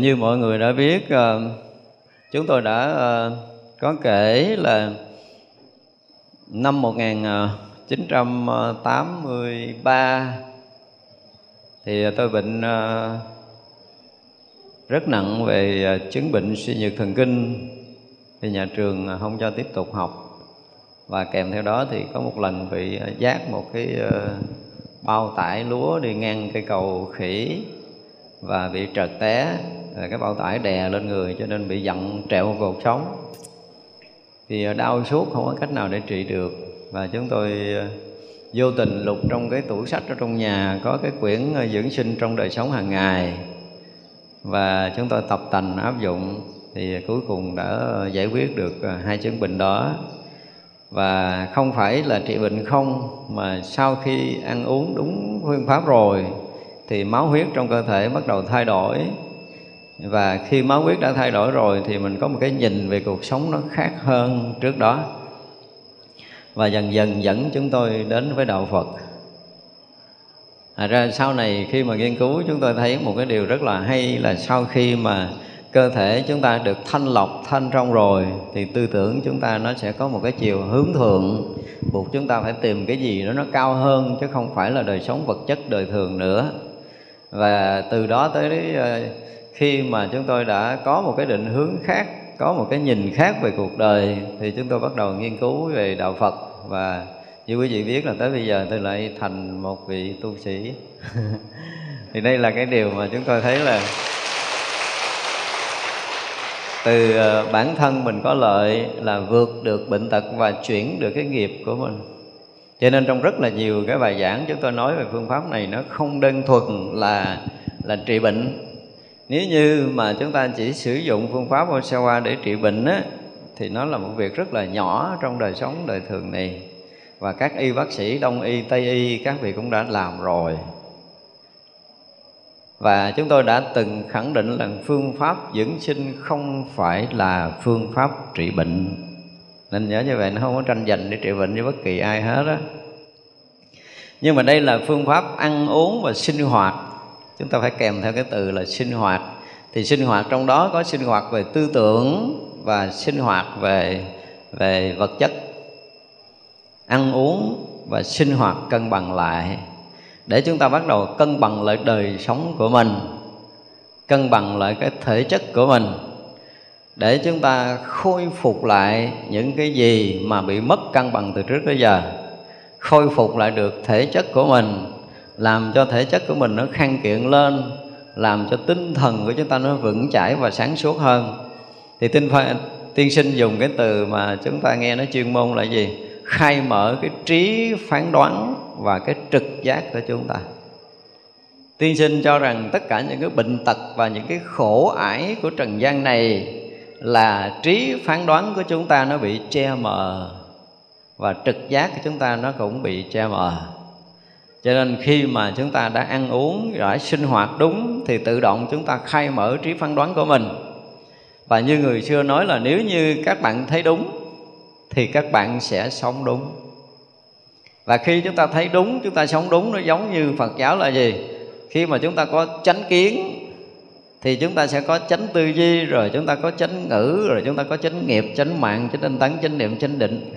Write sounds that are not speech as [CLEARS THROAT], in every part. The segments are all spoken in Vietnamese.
như mọi người đã biết ờ, chúng tôi đã ờ, có kể là năm 1983 thì tôi bệnh ờ, rất nặng về chứng bệnh suy nhược thần kinh thì nhà trường không cho tiếp tục học. Và kèm theo đó thì có một lần bị giác một cái bao tải lúa đi ngang cây cầu khỉ và bị trật té cái bao tải đè lên người cho nên bị dặn trẹo cột sống. Thì ờ, đau suốt, không có cách nào để trị được. Và chúng tôi ờ, vô tình lục trong cái tủ sách ở trong nhà có cái quyển ờ, dưỡng sinh trong đời sống hàng ngày. Và chúng tôi tập tành, áp dụng. Thì cuối cùng đã giải quyết được hai chứng bệnh đó. Và không phải là trị bệnh không, mà sau khi ăn uống đúng phương pháp rồi thì máu huyết trong cơ thể bắt đầu thay đổi và khi máu huyết đã thay đổi rồi thì mình có một cái nhìn về cuộc sống nó khác hơn trước đó. Và dần dần dẫn chúng tôi đến với đạo Phật. À ra sau này khi mà nghiên cứu, chúng tôi thấy một cái điều rất là hay là sau khi mà cơ thể chúng ta được thanh lọc, thanh trong rồi, thì tư tưởng chúng ta nó sẽ có một cái chiều hướng thượng. Buộc chúng ta phải tìm cái gì đó nó cao hơn, chứ không phải là đời sống vật chất đời thường nữa. Và từ đó tới ờ, khi mà chúng tôi đã có một cái định hướng khác, có một cái nhìn khác về cuộc đời, thì chúng tôi bắt đầu nghiên cứu về đạo Phật. Và như quý vị biết là tới bây giờ tôi lại thành một vị tu sĩ. [LAUGHS] Thì đây là cái điều mà chúng tôi thấy là từ ờ, bản thân mình có lợi là vượt được bệnh tật và chuyển được cái nghiệp của mình. Cho nên trong rất là nhiều cái bài giảng chúng tôi nói về phương pháp này, nó không đơn thuần là là trị bệnh nếu như mà chúng ta chỉ sử dụng phương pháp Osawa để trị bệnh á, thì nó là một việc rất là nhỏ trong đời sống đời thường này. Và các y bác sĩ đông y tây y các vị cũng đã làm rồi. Và chúng tôi đã từng khẳng định là phương pháp dưỡng sinh không phải là phương pháp trị bệnh. Nên nhớ như vậy nó không có tranh giành để trị bệnh với bất kỳ ai hết á. Nhưng mà đây là phương pháp ăn uống và sinh hoạt chúng ta phải kèm theo cái từ là sinh hoạt. Thì sinh hoạt trong đó có sinh hoạt về tư tưởng và sinh hoạt về về vật chất. Ăn uống và sinh hoạt cân bằng lại. Để chúng ta bắt đầu cân bằng lại đời sống của mình, cân bằng lại cái thể chất của mình, để chúng ta khôi phục lại những cái gì mà bị mất cân bằng từ trước tới giờ, khôi phục lại được thể chất của mình làm cho thể chất của mình nó khang kiện lên làm cho tinh thần của chúng ta nó vững chãi và sáng suốt hơn. Thì tinh pha, tiên sinh dùng cái từ mà chúng ta nghe nó chuyên môn là gì? Khai mở cái trí phán đoán và cái trực giác của chúng ta. Tiên sinh cho rằng tất cả những cái bệnh tật và những cái khổ ải của trần gian này là trí phán đoán của chúng ta nó bị che mờ và trực giác của chúng ta nó cũng bị che mờ cho nên khi mà chúng ta đã ăn uống, đã sinh hoạt đúng, thì tự động chúng ta khai mở trí phán đoán của mình. Và như người xưa nói là nếu như các bạn thấy đúng, thì các bạn sẽ sống đúng. Và khi chúng ta thấy đúng, chúng ta sống đúng, nó giống như phật giáo là gì? Khi mà chúng ta có chánh kiến, thì chúng ta sẽ có chánh tư duy, rồi chúng ta có chánh ngữ, rồi chúng ta có chánh nghiệp, chánh mạng, chánh tinh tấn, chánh niệm, chánh định.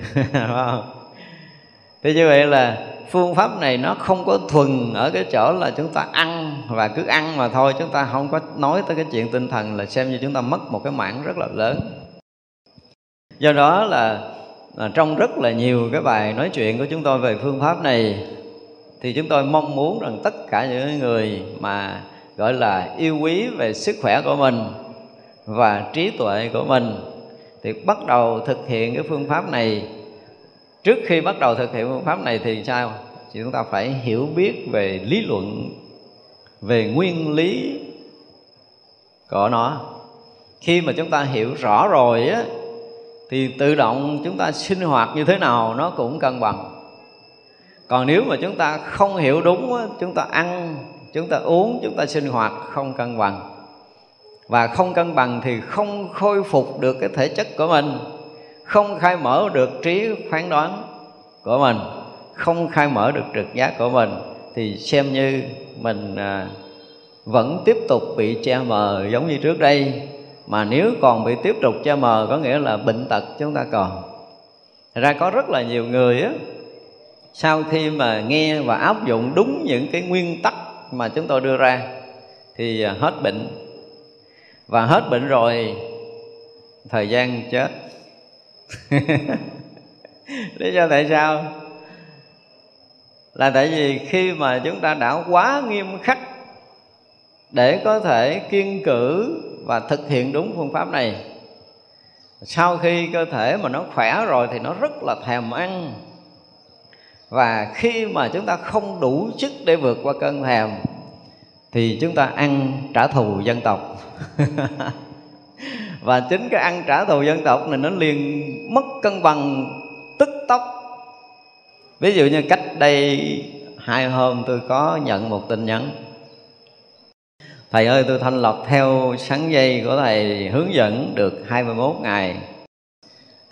Thế như vậy là phương pháp này nó không có thuần ở cái chỗ là chúng ta ăn và cứ ăn mà thôi chúng ta không có nói tới cái chuyện tinh thần là xem như chúng ta mất một cái mảng rất là lớn. Do đó là, là trong rất là nhiều cái bài nói chuyện của chúng tôi về phương pháp này thì chúng tôi mong muốn rằng tất cả những người mà gọi là yêu quý về sức khỏe của mình và trí tuệ của mình thì bắt đầu thực hiện cái phương pháp này trước khi bắt đầu thực hiện phương pháp này thì sao? Thì chúng ta phải hiểu biết về lý luận về nguyên lý của nó. Khi mà chúng ta hiểu rõ rồi á thì tự động chúng ta sinh hoạt như thế nào nó cũng cân bằng. Còn nếu mà chúng ta không hiểu đúng á, chúng ta ăn chúng ta uống chúng ta sinh hoạt không cân bằng. Và không cân bằng thì không khôi phục được cái thể chất của mình không khai mở được trí phán đoán của mình không khai mở được trực giác của mình thì xem như mình à, vẫn tiếp tục bị che mờ giống như trước đây. Mà nếu còn bị tiếp tục che mờ có nghĩa là bệnh tật chúng ta còn. Thật ra có rất là nhiều người á sau khi mà nghe và áp dụng đúng những cái nguyên tắc mà chúng tôi đưa ra thì à, hết bệnh. Và hết bệnh rồi thời gian chết [LAUGHS] lý do tại sao? Là tại vì khi mà chúng ta đã quá nghiêm khắc để có thể kiên cử và thực hiện đúng phương pháp này, sau khi cơ thể mà nó khỏe rồi thì nó rất là thèm ăn. Và khi mà chúng ta không đủ sức để vượt qua cơn thèm, thì chúng ta ăn trả thù dân tộc. [LAUGHS] và chính cái ăn trả thù dân tộc này nó liền mất cân bằng tức tốc. Ví dụ như cách đây hai hôm tôi có nhận một tin nhắn. Thầy ơi, tôi thanh lọc theo sáng dây của Thầy hướng dẫn được 21 ngày.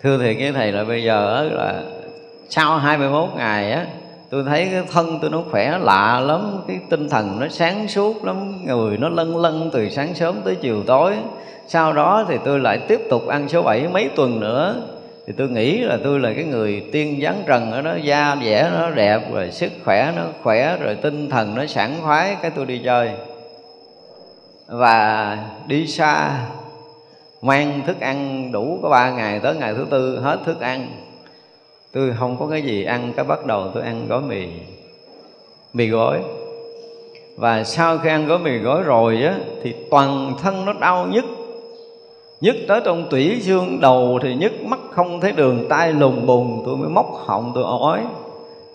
Thưa thì cái Thầy là bây giờ là sau 21 ngày á, tôi thấy cái thân tôi nó khỏe lạ lắm, cái tinh thần nó sáng suốt lắm, người nó lân lân từ sáng sớm tới chiều tối sau đó thì tôi lại tiếp tục ăn số 7 mấy tuần nữa. Thì tôi nghĩ là tôi là cái người tiên dáng trần ở đó, da dẻ nó đẹp, rồi sức khỏe nó khỏe, rồi tinh thần nó sảng khoái, cái tôi đi chơi. Và đi xa, mang thức ăn đủ có ba ngày, tới ngày thứ tư hết thức ăn. Tôi không có cái gì ăn, cái bắt đầu tôi ăn gói mì mì gói. Và sau khi ăn gói mì gói rồi á, thì toàn thân nó đau nhức nhất tới trong tủy xương đầu thì nhức mắt không thấy đường, tay lùng bùng tôi mới móc họng, tôi ói.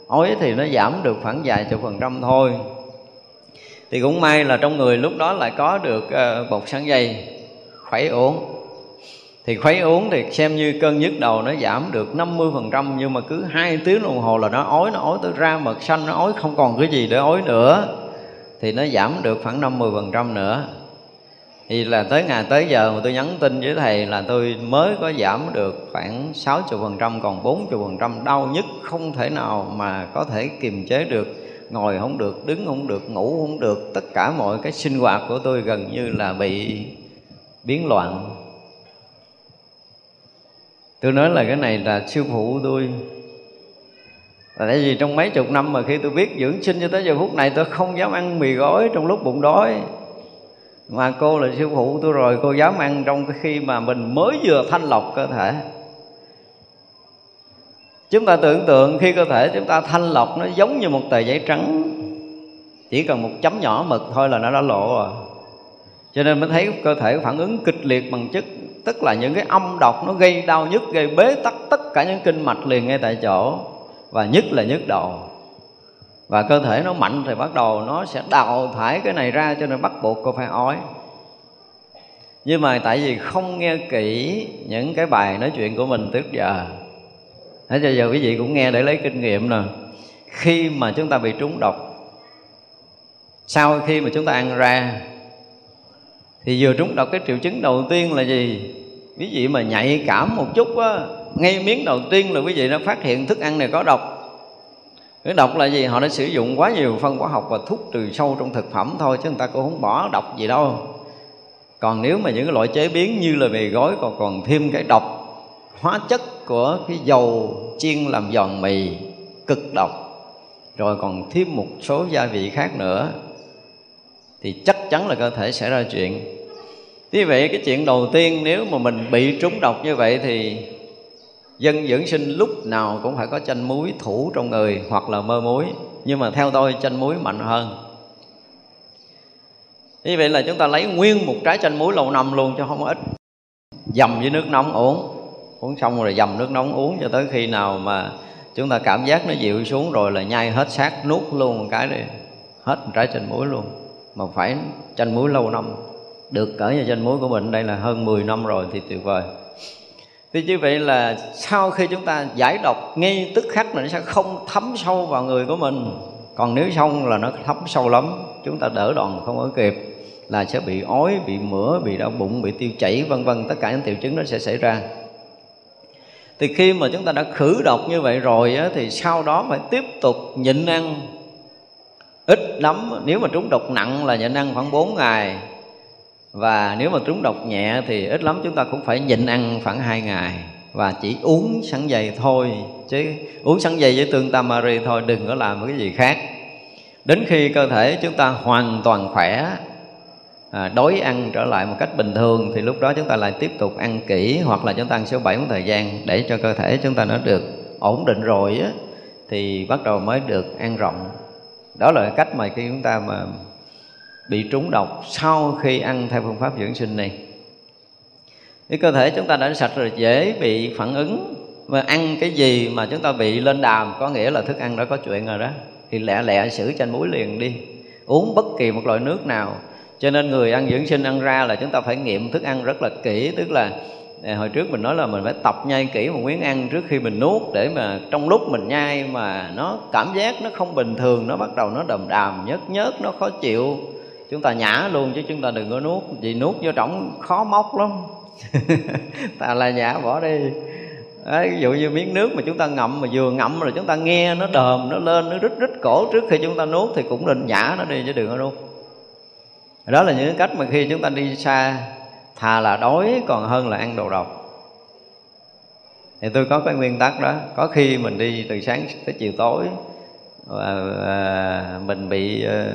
Ói thì nó giảm được khoảng vài chục phần trăm thôi. Thì cũng may là trong người lúc đó lại có được ờ, bột sáng dây, khuấy uống. Thì khuấy uống thì xem như cơn nhức đầu nó giảm được 50% nhưng mà cứ hai tiếng đồng hồ là nó ói nó ói tới ra mật xanh, nó ói không còn cái gì để ói nữa. Thì nó giảm được khoảng 50% nữa thì là tới ngày, tới giờ mà tôi nhắn tin với thầy là tôi mới có giảm được khoảng 60% còn 40% đau nhất không thể nào mà có thể kiềm chế được. Ngồi không được, đứng không được, ngủ không được, tất cả mọi cái sinh hoạt của tôi gần như là bị biến loạn. Tôi nói là cái này là sư phụ tôi. Là tại vì trong mấy chục năm mà khi tôi biết dưỡng sinh cho tới giờ phút này, tôi không dám ăn mì gói trong lúc bụng đói mà cô là sư phụ tôi rồi, cô dám ăn trong cái khi mà mình mới vừa thanh lọc cơ thể. Chúng ta tưởng tượng khi cơ thể chúng ta thanh lọc nó giống như một tờ giấy trắng. Chỉ cần một chấm nhỏ mực thôi là nó đã lộ rồi. Cho nên mới thấy cơ thể phản ứng kịch liệt bằng chất, tức là những cái âm độc nó gây đau nhức, gây bế tắc tất cả những kinh mạch liền ngay tại chỗ. Và nhất là nhức đầu và cơ thể nó mạnh thì bắt đầu nó sẽ đào thải cái này ra cho nên bắt buộc cô phải ói. Nhưng mà tại vì không nghe kỹ những cái bài nói chuyện của mình trước giờ, Thế cho giờ quý vị cũng nghe để lấy kinh nghiệm nè. Khi mà chúng ta bị trúng độc, Sau khi mà chúng ta ăn ra, Thì vừa trúng độc cái triệu chứng đầu tiên là gì? Quý vị mà nhạy cảm một chút á, Ngay miếng đầu tiên là quý vị đã phát hiện thức ăn này có độc cái độc là gì? Họ đã sử dụng quá nhiều phân hóa học và thuốc trừ sâu trong thực phẩm thôi, Chứ người ta cũng không bỏ độc gì đâu. Còn nếu mà những cái loại chế biến như là mì gói, còn còn thêm cái độc hóa chất của cái dầu chiên làm giòn mì, cực độc. Rồi còn thêm một số gia vị khác nữa, thì chắc chắn là cơ thể sẽ ra chuyện. Vì vậy, cái chuyện đầu tiên, nếu mà mình bị trúng độc như vậy thì dân dưỡng sinh lúc nào cũng phải có chanh muối thủ trong người hoặc là mơ muối. Nhưng mà theo tôi, chanh muối mạnh hơn. Như vậy là chúng ta lấy nguyên một trái chanh muối lâu năm luôn cho không ít. Dầm với nước nóng uống. Uống xong rồi dầm nước nóng uống cho tới khi nào mà chúng ta cảm giác nó dịu xuống rồi là nhai hết xác, nuốt luôn một cái đi. Hết một trái chanh muối luôn. Mà phải chanh muối lâu năm. Được cỡ như chanh muối của mình, đây là hơn 10 năm rồi thì tuyệt vời thì như vậy là sau khi chúng ta giải độc ngay tức khắc là nó sẽ không thấm sâu vào người của mình. Còn nếu xong là nó thấm sâu lắm chúng ta đỡ đòn không có kịp là sẽ bị ói bị mửa bị đau bụng bị tiêu chảy vân vân tất cả những triệu chứng nó sẽ xảy ra. Thì khi mà chúng ta đã khử độc như vậy rồi á, thì sau đó phải tiếp tục nhịn ăn ít lắm. Nếu mà trúng độc nặng là nhịn ăn khoảng 4 ngày và nếu mà trúng độc nhẹ thì ít lắm chúng ta cũng phải nhịn ăn khoảng 2 ngày. Và chỉ uống sắn dây thôi chứ uống sắn dây với tương tamari thôi đừng có làm cái gì khác. Đến khi cơ thể chúng ta hoàn toàn khỏe à, đói ăn trở lại một cách bình thường thì lúc đó chúng ta lại tiếp tục ăn kỹ hoặc là chúng ta ăn số 7 một thời gian để cho cơ thể chúng ta nó được ổn định rồi á thì bắt đầu mới được ăn rộng. Đó là cách mà khi chúng ta mà bị trúng độc sau khi ăn theo phương pháp dưỡng sinh này. Cái cơ thể chúng ta đã sạch rồi, dễ bị phản ứng. Và ăn cái gì mà chúng ta bị lên đàm, có nghĩa là thức ăn đã có chuyện rồi đó, thì lẹ lẹ xử chanh muối liền đi. Uống bất kỳ một loại nước nào. Cho nên người ăn dưỡng sinh ăn ra là chúng ta phải nghiệm thức ăn rất là kỹ. Tức là à, hồi trước mình nói là mình phải tập nhai kỹ một miếng ăn trước khi mình nuốt, để mà trong lúc mình nhai mà nó cảm giác nó không bình thường, nó bắt đầu nó đầm đàm, nhớt nhớt, nó khó chịu chúng ta nhả luôn chứ chúng ta đừng có nuốt vì nuốt vô trỏng khó móc lắm. [LAUGHS] Ta là nhả bỏ đi. Đấy, ví dụ như miếng nước mà chúng ta ngậm mà vừa ngậm rồi chúng ta nghe nó đờm nó lên nó rít rít cổ trước khi chúng ta nuốt thì cũng nên nhả nó đi chứ đừng có nuốt. Đó là những cách mà khi chúng ta đi xa thà là đói còn hơn là ăn đồ độc. Thì tôi có cái nguyên tắc đó có khi mình đi từ sáng tới chiều tối và, à, mình bị ờ,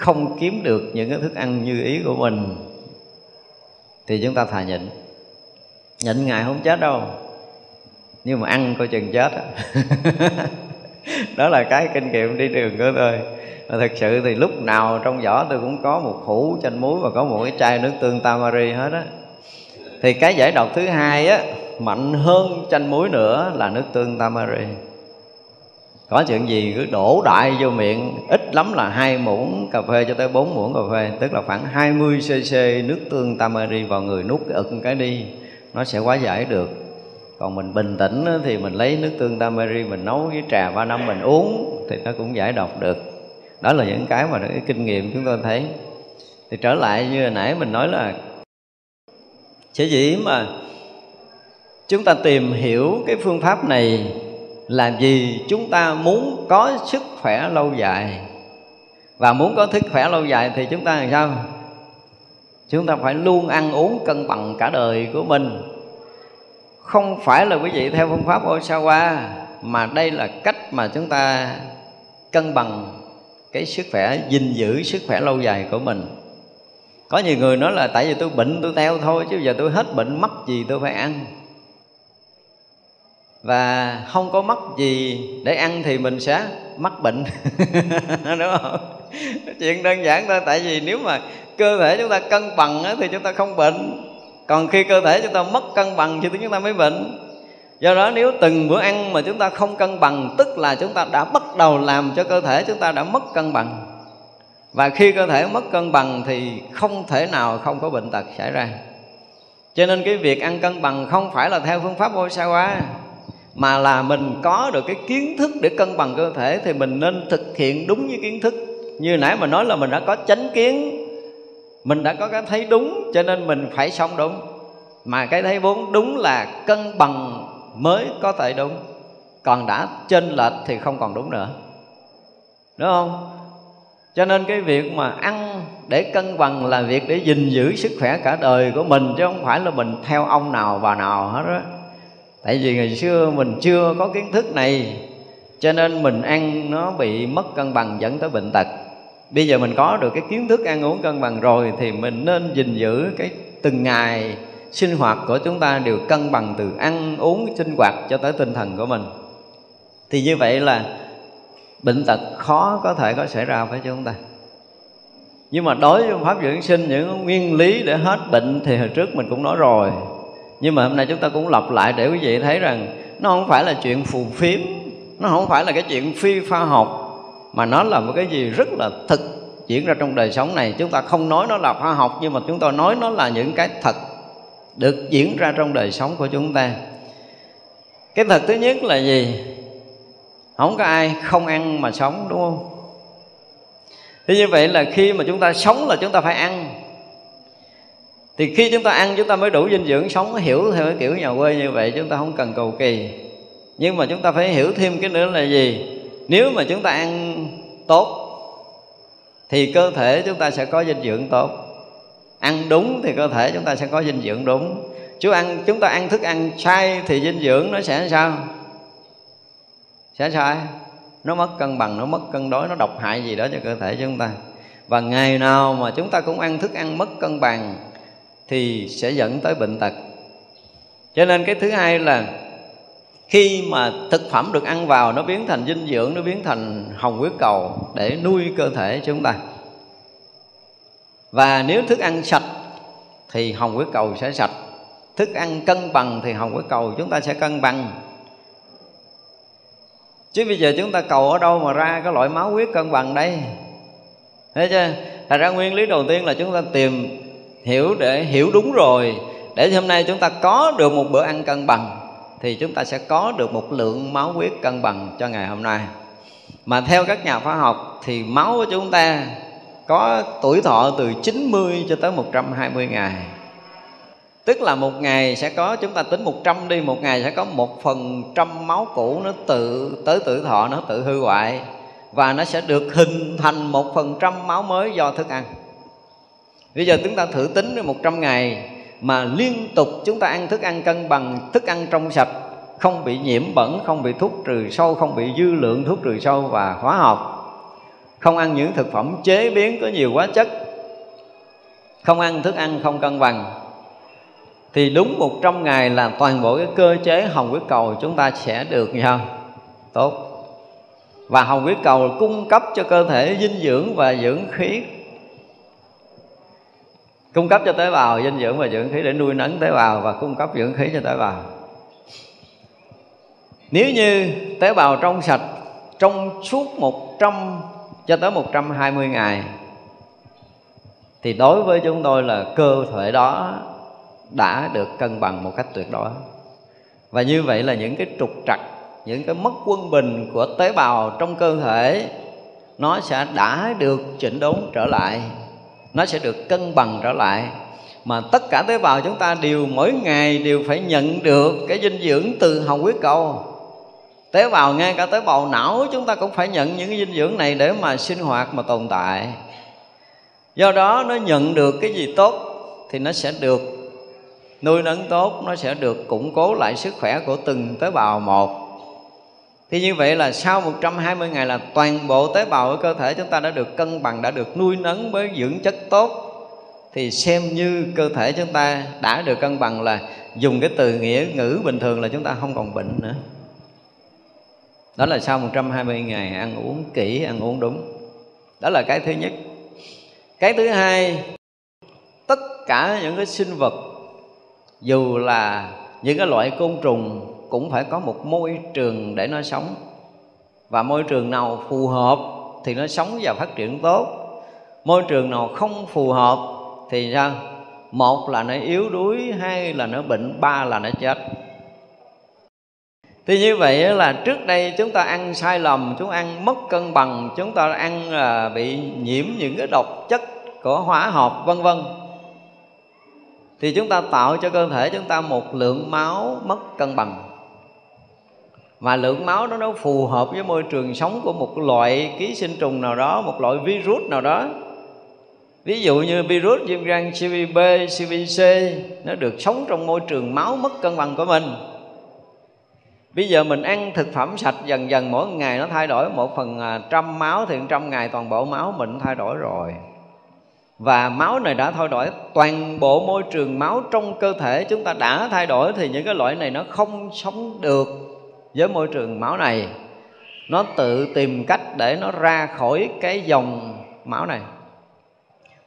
không kiếm được những cái thức ăn như ý của mình, thì chúng ta thà nhịn. Nhịn ngày không chết đâu. Nhưng mà ăn coi chừng chết [LAUGHS] đó là cái kinh nghiệm đi đường của tôi. Và thực sự thì lúc nào trong giỏ tôi cũng có một hũ chanh muối và có một cái chai nước tương tamari hết á. Thì cái giải độc thứ hai á, mạnh hơn chanh muối nữa là nước tương tamari có chuyện gì cứ đổ đại vô miệng, ít lắm là hai muỗng cà phê cho tới bốn muỗng cà phê, tức là khoảng 20 cc nước tương tamari vào người nuốt ực cái đi, nó sẽ quá giải được. Còn mình bình tĩnh thì mình lấy nước tương tamari, mình nấu với trà ba năm mình uống thì nó cũng giải độc được. Đó là những cái mà cái kinh nghiệm chúng tôi thấy. Thì trở lại như hồi nãy mình nói là, sẽ dĩ mà chúng ta tìm hiểu cái phương pháp này làm gì chúng ta muốn có sức khỏe lâu dài. Và muốn có sức khỏe lâu dài thì chúng ta làm sao? Chúng ta phải luôn ăn uống cân bằng cả đời của mình. Không phải là quý vị theo phương pháp Osawa, mà đây là cách mà chúng ta cân bằng cái sức khỏe, gìn giữ sức khỏe lâu dài của mình. Có nhiều người nói là tại vì tôi bệnh tôi theo thôi, chứ giờ tôi hết bệnh, mắc gì tôi phải ăn và không có mắc gì để ăn thì mình sẽ mắc bệnh. [LAUGHS] Đúng không? Chuyện đơn giản thôi, tại vì nếu mà cơ thể chúng ta cân bằng thì chúng ta không bệnh. Còn khi cơ thể chúng ta mất cân bằng thì chúng ta mới bệnh. Do đó nếu từng bữa ăn mà chúng ta không cân bằng, tức là chúng ta đã bắt đầu làm cho cơ thể chúng ta đã mất cân bằng. Và khi cơ thể mất cân bằng thì không thể nào không có bệnh tật xảy ra. Cho nên cái việc ăn cân bằng không phải là theo phương pháp Osawa mà là mình có được cái kiến thức để cân bằng cơ thể thì mình nên thực hiện đúng với kiến thức. Như nãy mình nói là mình đã có chánh kiến, mình đã có cái thấy đúng, cho nên mình phải sống đúng. Mà cái thấy vốn đúng là cân bằng mới có thể đúng. Còn đã chênh lệch thì không còn đúng nữa. Đúng không? Cho nên cái việc mà ăn để cân bằng là việc để gìn giữ sức khỏe cả đời của mình, chứ không phải là mình theo ông nào, bà nào hết đó tại vì ngày xưa mình chưa có kiến thức này, cho nên mình ăn nó bị mất cân bằng dẫn tới bệnh tật. Bây giờ mình có được cái kiến thức ăn uống cân bằng rồi thì mình nên gìn giữ cái từng ngày sinh hoạt của chúng ta đều cân bằng từ ăn, uống, sinh hoạt cho tới tinh thần của mình. Thì như vậy là bệnh tật khó có thể có xảy ra với chúng ta. Nhưng mà đối với pháp dưỡng sinh những nguyên lý để hết bệnh thì hồi trước mình cũng nói rồi nhưng mà hôm nay chúng ta cũng lặp lại để quý vị thấy rằng nó không phải là chuyện phù phiếm, nó không phải là cái chuyện phi pha học, mà nó là một cái gì rất là thực diễn ra trong đời sống này. Chúng ta không nói nó là khoa học, nhưng mà chúng ta nói nó là những cái thật được diễn ra trong đời sống của chúng ta. Cái thật thứ nhất là gì? Không có ai không ăn mà sống, đúng không? Thế như vậy là khi mà chúng ta sống là chúng ta phải ăn thì khi chúng ta ăn, chúng ta mới đủ dinh dưỡng sống, hiểu theo cái kiểu nhà quê như vậy, chúng ta không cần cầu kỳ. Nhưng mà chúng ta phải hiểu thêm cái nữa là gì? Nếu mà chúng ta ăn tốt, thì cơ thể chúng ta sẽ có dinh dưỡng tốt. Ăn đúng thì cơ thể chúng ta sẽ có dinh dưỡng đúng. Chú ăn, chúng ta ăn thức ăn sai thì dinh dưỡng nó sẽ sao? Sẽ sai. Nó mất cân bằng, nó mất cân đối, nó độc hại gì đó cho cơ thể chúng ta. Và ngày nào mà chúng ta cũng ăn thức ăn mất cân bằng thì sẽ dẫn tới bệnh tật. Cho nên cái thứ hai là khi mà thực phẩm được ăn vào, nó biến thành dinh dưỡng, nó biến thành hồng huyết cầu để nuôi cơ thể chúng ta. Và nếu thức ăn sạch thì hồng huyết cầu sẽ sạch. Thức ăn cân bằng thì hồng huyết cầu chúng ta sẽ cân bằng. Chứ bây giờ chúng ta cầu ở đâu mà ra cái loại máu huyết cân bằng đây? Thế chứ thật ra nguyên lý đầu tiên là chúng ta tìm hiểu để, hiểu đúng rồi. Để hôm nay chúng ta có được một bữa ăn cân bằng, thì chúng ta sẽ có được một lượng máu huyết cân bằng cho ngày hôm nay. Mà theo các nhà khoa học thì máu của chúng ta có tuổi thọ từ 90 cho tới 120 ngày. Tức là một ngày sẽ có, chúng ta tính 100 đi, Một ngày sẽ có một phần trăm máu cũ nó tự, tới tuổi thọ nó tự hư hoại. Và nó sẽ được hình thành một phần trăm máu mới do thức ăn. Bây giờ chúng ta thử tính đến 100 ngày Mà liên tục chúng ta ăn thức ăn cân bằng Thức ăn trong sạch Không bị nhiễm bẩn, không bị thuốc trừ sâu Không bị dư lượng thuốc trừ sâu và hóa học Không ăn những thực phẩm chế biến có nhiều hóa chất Không ăn thức ăn không cân bằng thì đúng 100 ngày là toàn bộ cái cơ chế hồng huyết cầu chúng ta sẽ được như không? Tốt. Và hồng huyết cầu cung cấp cho cơ thể dinh dưỡng và dưỡng khí cung cấp cho tế bào dinh dưỡng và dưỡng khí để nuôi nấng tế bào và cung cấp dưỡng khí cho tế bào. Nếu như tế bào trong sạch trong suốt 100 cho tới 120 ngày, thì đối với chúng tôi là cơ thể đó đã được cân bằng một cách tuyệt đối. Và như vậy là những cái trục trặc, những cái mất quân bình của tế bào trong cơ thể, nó sẽ đã được chỉnh đốn trở lại nó sẽ được cân bằng trở lại. Mà tất cả tế bào chúng ta đều mỗi ngày đều phải nhận được cái dinh dưỡng từ hồng huyết cầu. Tế bào ngay cả tế bào não chúng ta cũng phải nhận những cái dinh dưỡng này để mà sinh hoạt mà tồn tại. Do đó nó nhận được cái gì tốt thì nó sẽ được nuôi nấng tốt, nó sẽ được củng cố lại sức khỏe của từng tế bào một thì như vậy là sau 120 ngày là toàn bộ tế bào của cơ thể chúng ta đã được cân bằng, đã được nuôi nấng với dưỡng chất tốt. Thì xem như cơ thể chúng ta đã được cân bằng là dùng cái từ nghĩa ngữ bình thường là chúng ta không còn bệnh nữa. Đó là sau 120 ngày ăn uống kỹ, ăn uống đúng. Đó là cái thứ nhất. Cái thứ hai Tất cả những cái sinh vật dù là những cái loại côn trùng cũng phải có một môi trường để nó sống. Và môi trường nào phù hợp thì nó sống và phát triển tốt. Môi trường nào không phù hợp thì sao một là nó yếu đuối, hai là nó bệnh, ba là nó chết. Thì như vậy là trước đây chúng ta ăn sai lầm, chúng ăn mất cân bằng, chúng ta ăn là bị nhiễm những cái độc chất của hóa học, vân vân. Thì chúng ta tạo cho cơ thể chúng ta một lượng máu mất cân bằng mà lượng máu đó nó phù hợp với môi trường sống của một loại ký sinh trùng nào đó một loại virus nào đó. Ví dụ như virus viêm gan CVB, CVC nó được sống trong môi trường máu mất cân bằng của mình. Bây giờ mình ăn thực phẩm sạch dần dần mỗi ngày nó thay đổi. Một phần à, trăm máu thì trăm ngày toàn bộ máu mình thay đổi rồi. Và máu này đã thay đổi. Toàn bộ môi trường máu trong cơ thể chúng ta đã thay đổi thì những cái loại này nó không sống được với môi trường máu này nó tự tìm cách để nó ra khỏi cái dòng máu này.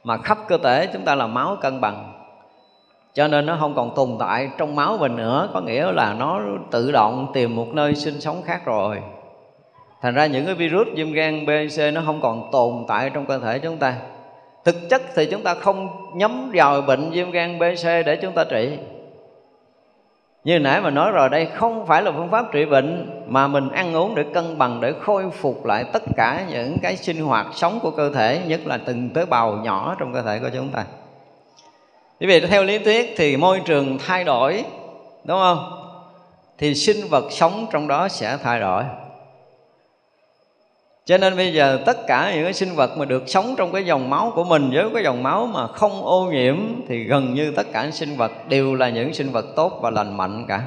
Mà khắp cơ thể chúng ta là máu cân bằng cho nên nó không còn tồn tại trong máu mình nữa có nghĩa là nó tự động tìm một nơi sinh sống khác rồi. Thành ra những cái virus viêm gan B, C nó không còn tồn tại trong cơ thể chúng ta. Thực chất thì chúng ta không nhắm vào bệnh viêm gan B, C để chúng ta trị như nãy mà nói rồi, đây không phải là phương pháp trị bệnh, mà mình ăn uống để cân bằng, để khôi phục lại tất cả những cái sinh hoạt sống của cơ thể, nhất là từng tế bào nhỏ trong cơ thể của chúng ta. Bởi vì theo lý thuyết thì môi trường thay đổi, đúng không? Thì sinh vật sống trong đó sẽ thay đổi cho nên bây giờ tất cả những cái sinh vật mà được sống trong cái dòng máu của mình với cái dòng máu mà không ô nhiễm thì gần như tất cả sinh vật đều là những sinh vật tốt và lành mạnh cả.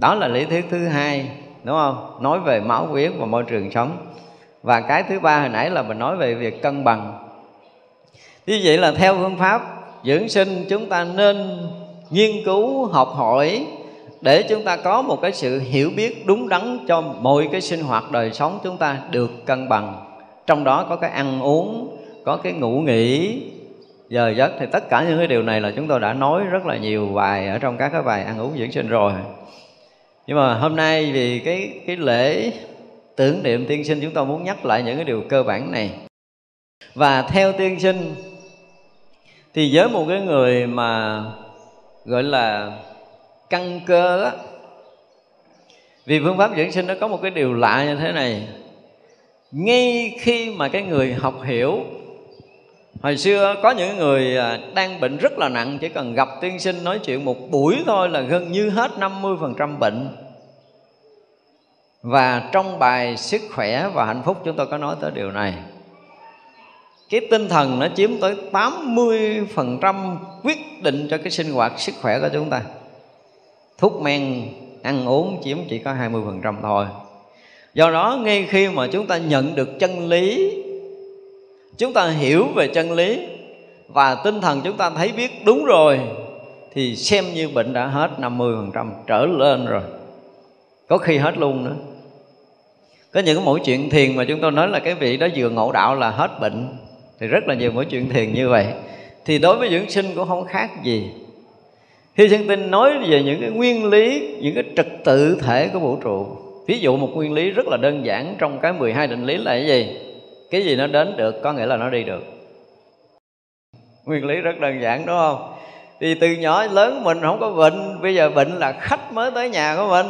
Đó là lý thuyết thứ hai, đúng không? Nói về máu huyết và môi trường sống. Và cái thứ ba hồi nãy là mình nói về việc cân bằng. Như vậy là theo phương pháp, dưỡng sinh chúng ta nên nghiên cứu, học hỏi để chúng ta có một cái sự hiểu biết đúng đắn cho mọi cái sinh hoạt đời sống chúng ta được cân bằng. Trong đó có cái ăn uống, có cái ngủ nghỉ, giờ giấc. Thì tất cả những cái điều này là chúng tôi đã nói rất là nhiều bài ở trong các cái bài ăn uống dưỡng sinh rồi. Nhưng mà hôm nay vì cái cái lễ tưởng niệm tiên sinh, chúng tôi muốn nhắc lại những cái điều cơ bản này. Và theo tiên sinh, thì với một cái người mà gọi là căn cơ á. Vì phương pháp dưỡng sinh nó có một cái điều lạ như thế này. Ngay khi mà cái người học hiểu, hồi xưa có những người à, đang bệnh rất là nặng, chỉ cần gặp tiên sinh nói chuyện một buổi thôi là gần như hết 50% bệnh. Và trong bài sức khỏe và hạnh phúc chúng tôi có nói tới điều này. Cái tinh thần nó chiếm tới 80% quyết định cho cái sinh hoạt sức khỏe của chúng ta thuốc men, ăn uống chiếm chỉ có 20% thôi. Do đó, ngay khi mà chúng ta nhận được chân lý, chúng ta hiểu về chân lý và tinh thần chúng ta thấy biết đúng rồi, thì xem như bệnh đã hết 50% trở lên rồi. Có khi hết luôn nữa. Có những cái mỗi chuyện thiền mà chúng tôi nói là cái vị đó vừa ngộ đạo là hết bệnh, thì rất là nhiều mỗi chuyện thiền như vậy. Thì đối với dưỡng sinh cũng không khác gì khi chân tinh nói về những cái nguyên lý, những cái trật tự thể của vũ trụ. Ví dụ một nguyên lý rất là đơn giản trong cái 12 định lý là cái gì? Cái gì nó đến được, có nghĩa là nó đi được. Nguyên lý rất đơn giản, đúng không? Thì từ nhỏ lớn mình không có bệnh, bây giờ bệnh là khách mới tới nhà của mình.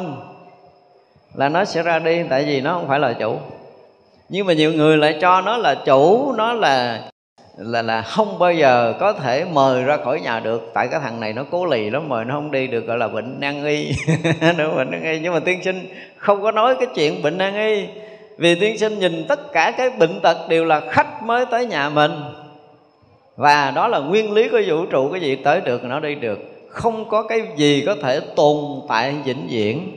Là nó sẽ ra đi, tại vì nó không phải là chủ. Nhưng mà nhiều người lại cho nó là chủ, nó là là là không bao giờ có thể mời ra khỏi nhà được. Tại cái thằng này nó cố lì lắm mời nó không đi được, gọi là bệnh nan y. [LAUGHS] Nữa bệnh nan y. Nhưng mà tiên sinh không có nói cái chuyện bệnh nan y. Vì tiên sinh nhìn tất cả cái bệnh tật đều là khách mới tới nhà mình. Và đó là nguyên lý của vũ trụ, cái gì tới được nó đi được. Không có cái gì có thể tồn tại vĩnh viễn.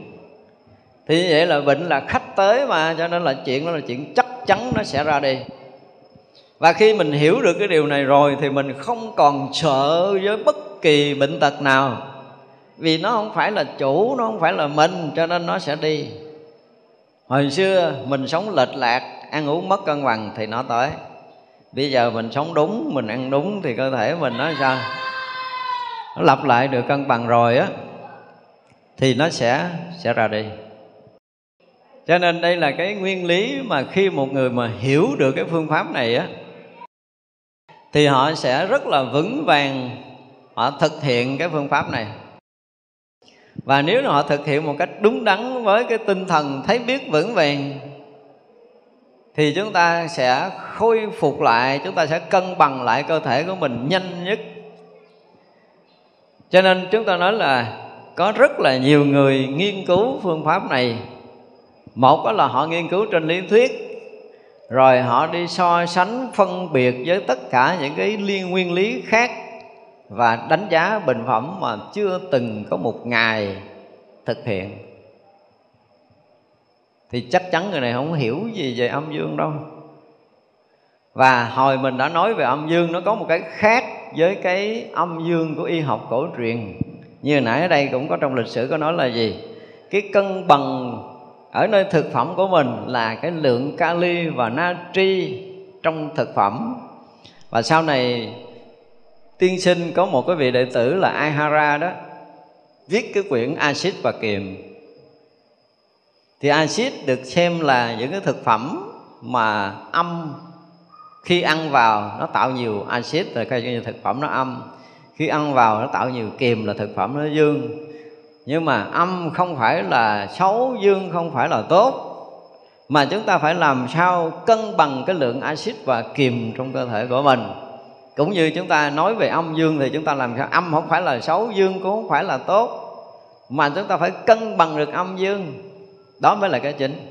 Thì như vậy là bệnh là khách tới mà, cho nên là chuyện đó là chuyện chắc chắn nó sẽ ra đi và khi mình hiểu được cái điều này rồi thì mình không còn sợ với bất kỳ bệnh tật nào. Vì nó không phải là chủ, nó không phải là mình, cho nên nó sẽ đi. Hồi xưa mình sống lệch lạc, ăn uống mất cân bằng thì nó tới. Bây giờ mình sống đúng, mình ăn đúng thì cơ thể mình nó sao? Nó lặp lại được cân bằng rồi á, thì nó sẽ sẽ ra đi. Cho nên đây là cái nguyên lý mà khi một người mà hiểu được cái phương pháp này á thì họ sẽ rất là vững vàng, họ thực hiện cái phương pháp này. Và nếu họ thực hiện một cách đúng đắn với cái tinh thần thấy biết vững vàng, thì chúng ta sẽ khôi phục lại, chúng ta sẽ cân bằng lại cơ thể của mình nhanh nhất. Cho nên chúng ta nói là có rất là nhiều người nghiên cứu phương pháp này. Một là họ nghiên cứu trên lý thuyết rồi họ đi so sánh, phân biệt với tất cả những cái liên nguyên lý khác và đánh giá bình phẩm mà chưa từng có một ngày thực hiện. Thì chắc chắn người này không hiểu gì về âm dương đâu. Và hồi mình đã nói về âm dương, nó có một cái khác với cái âm dương của y học cổ truyền. Như nãy ở đây cũng có trong lịch sử có nói là gì? Cái cân bằng ở nơi thực phẩm của mình là cái lượng kali và natri trong thực phẩm. Và sau này, tiên sinh có một cái vị đệ tử là Aihara đó, viết cái quyển axit và kiềm. Thì axit được xem là những cái thực phẩm mà âm khi ăn vào nó tạo nhiều axit rồi coi như thực phẩm nó âm. Khi ăn vào nó tạo nhiều kiềm là thực phẩm nó dương nhưng mà âm không phải là xấu, dương không phải là tốt. Mà chúng ta phải làm sao cân bằng cái lượng axit và kiềm trong cơ thể của mình. Cũng như chúng ta nói về âm dương thì chúng ta làm sao? Âm không phải là xấu, dương cũng không phải là tốt. Mà chúng ta phải cân bằng được âm dương. Đó mới là cái chính.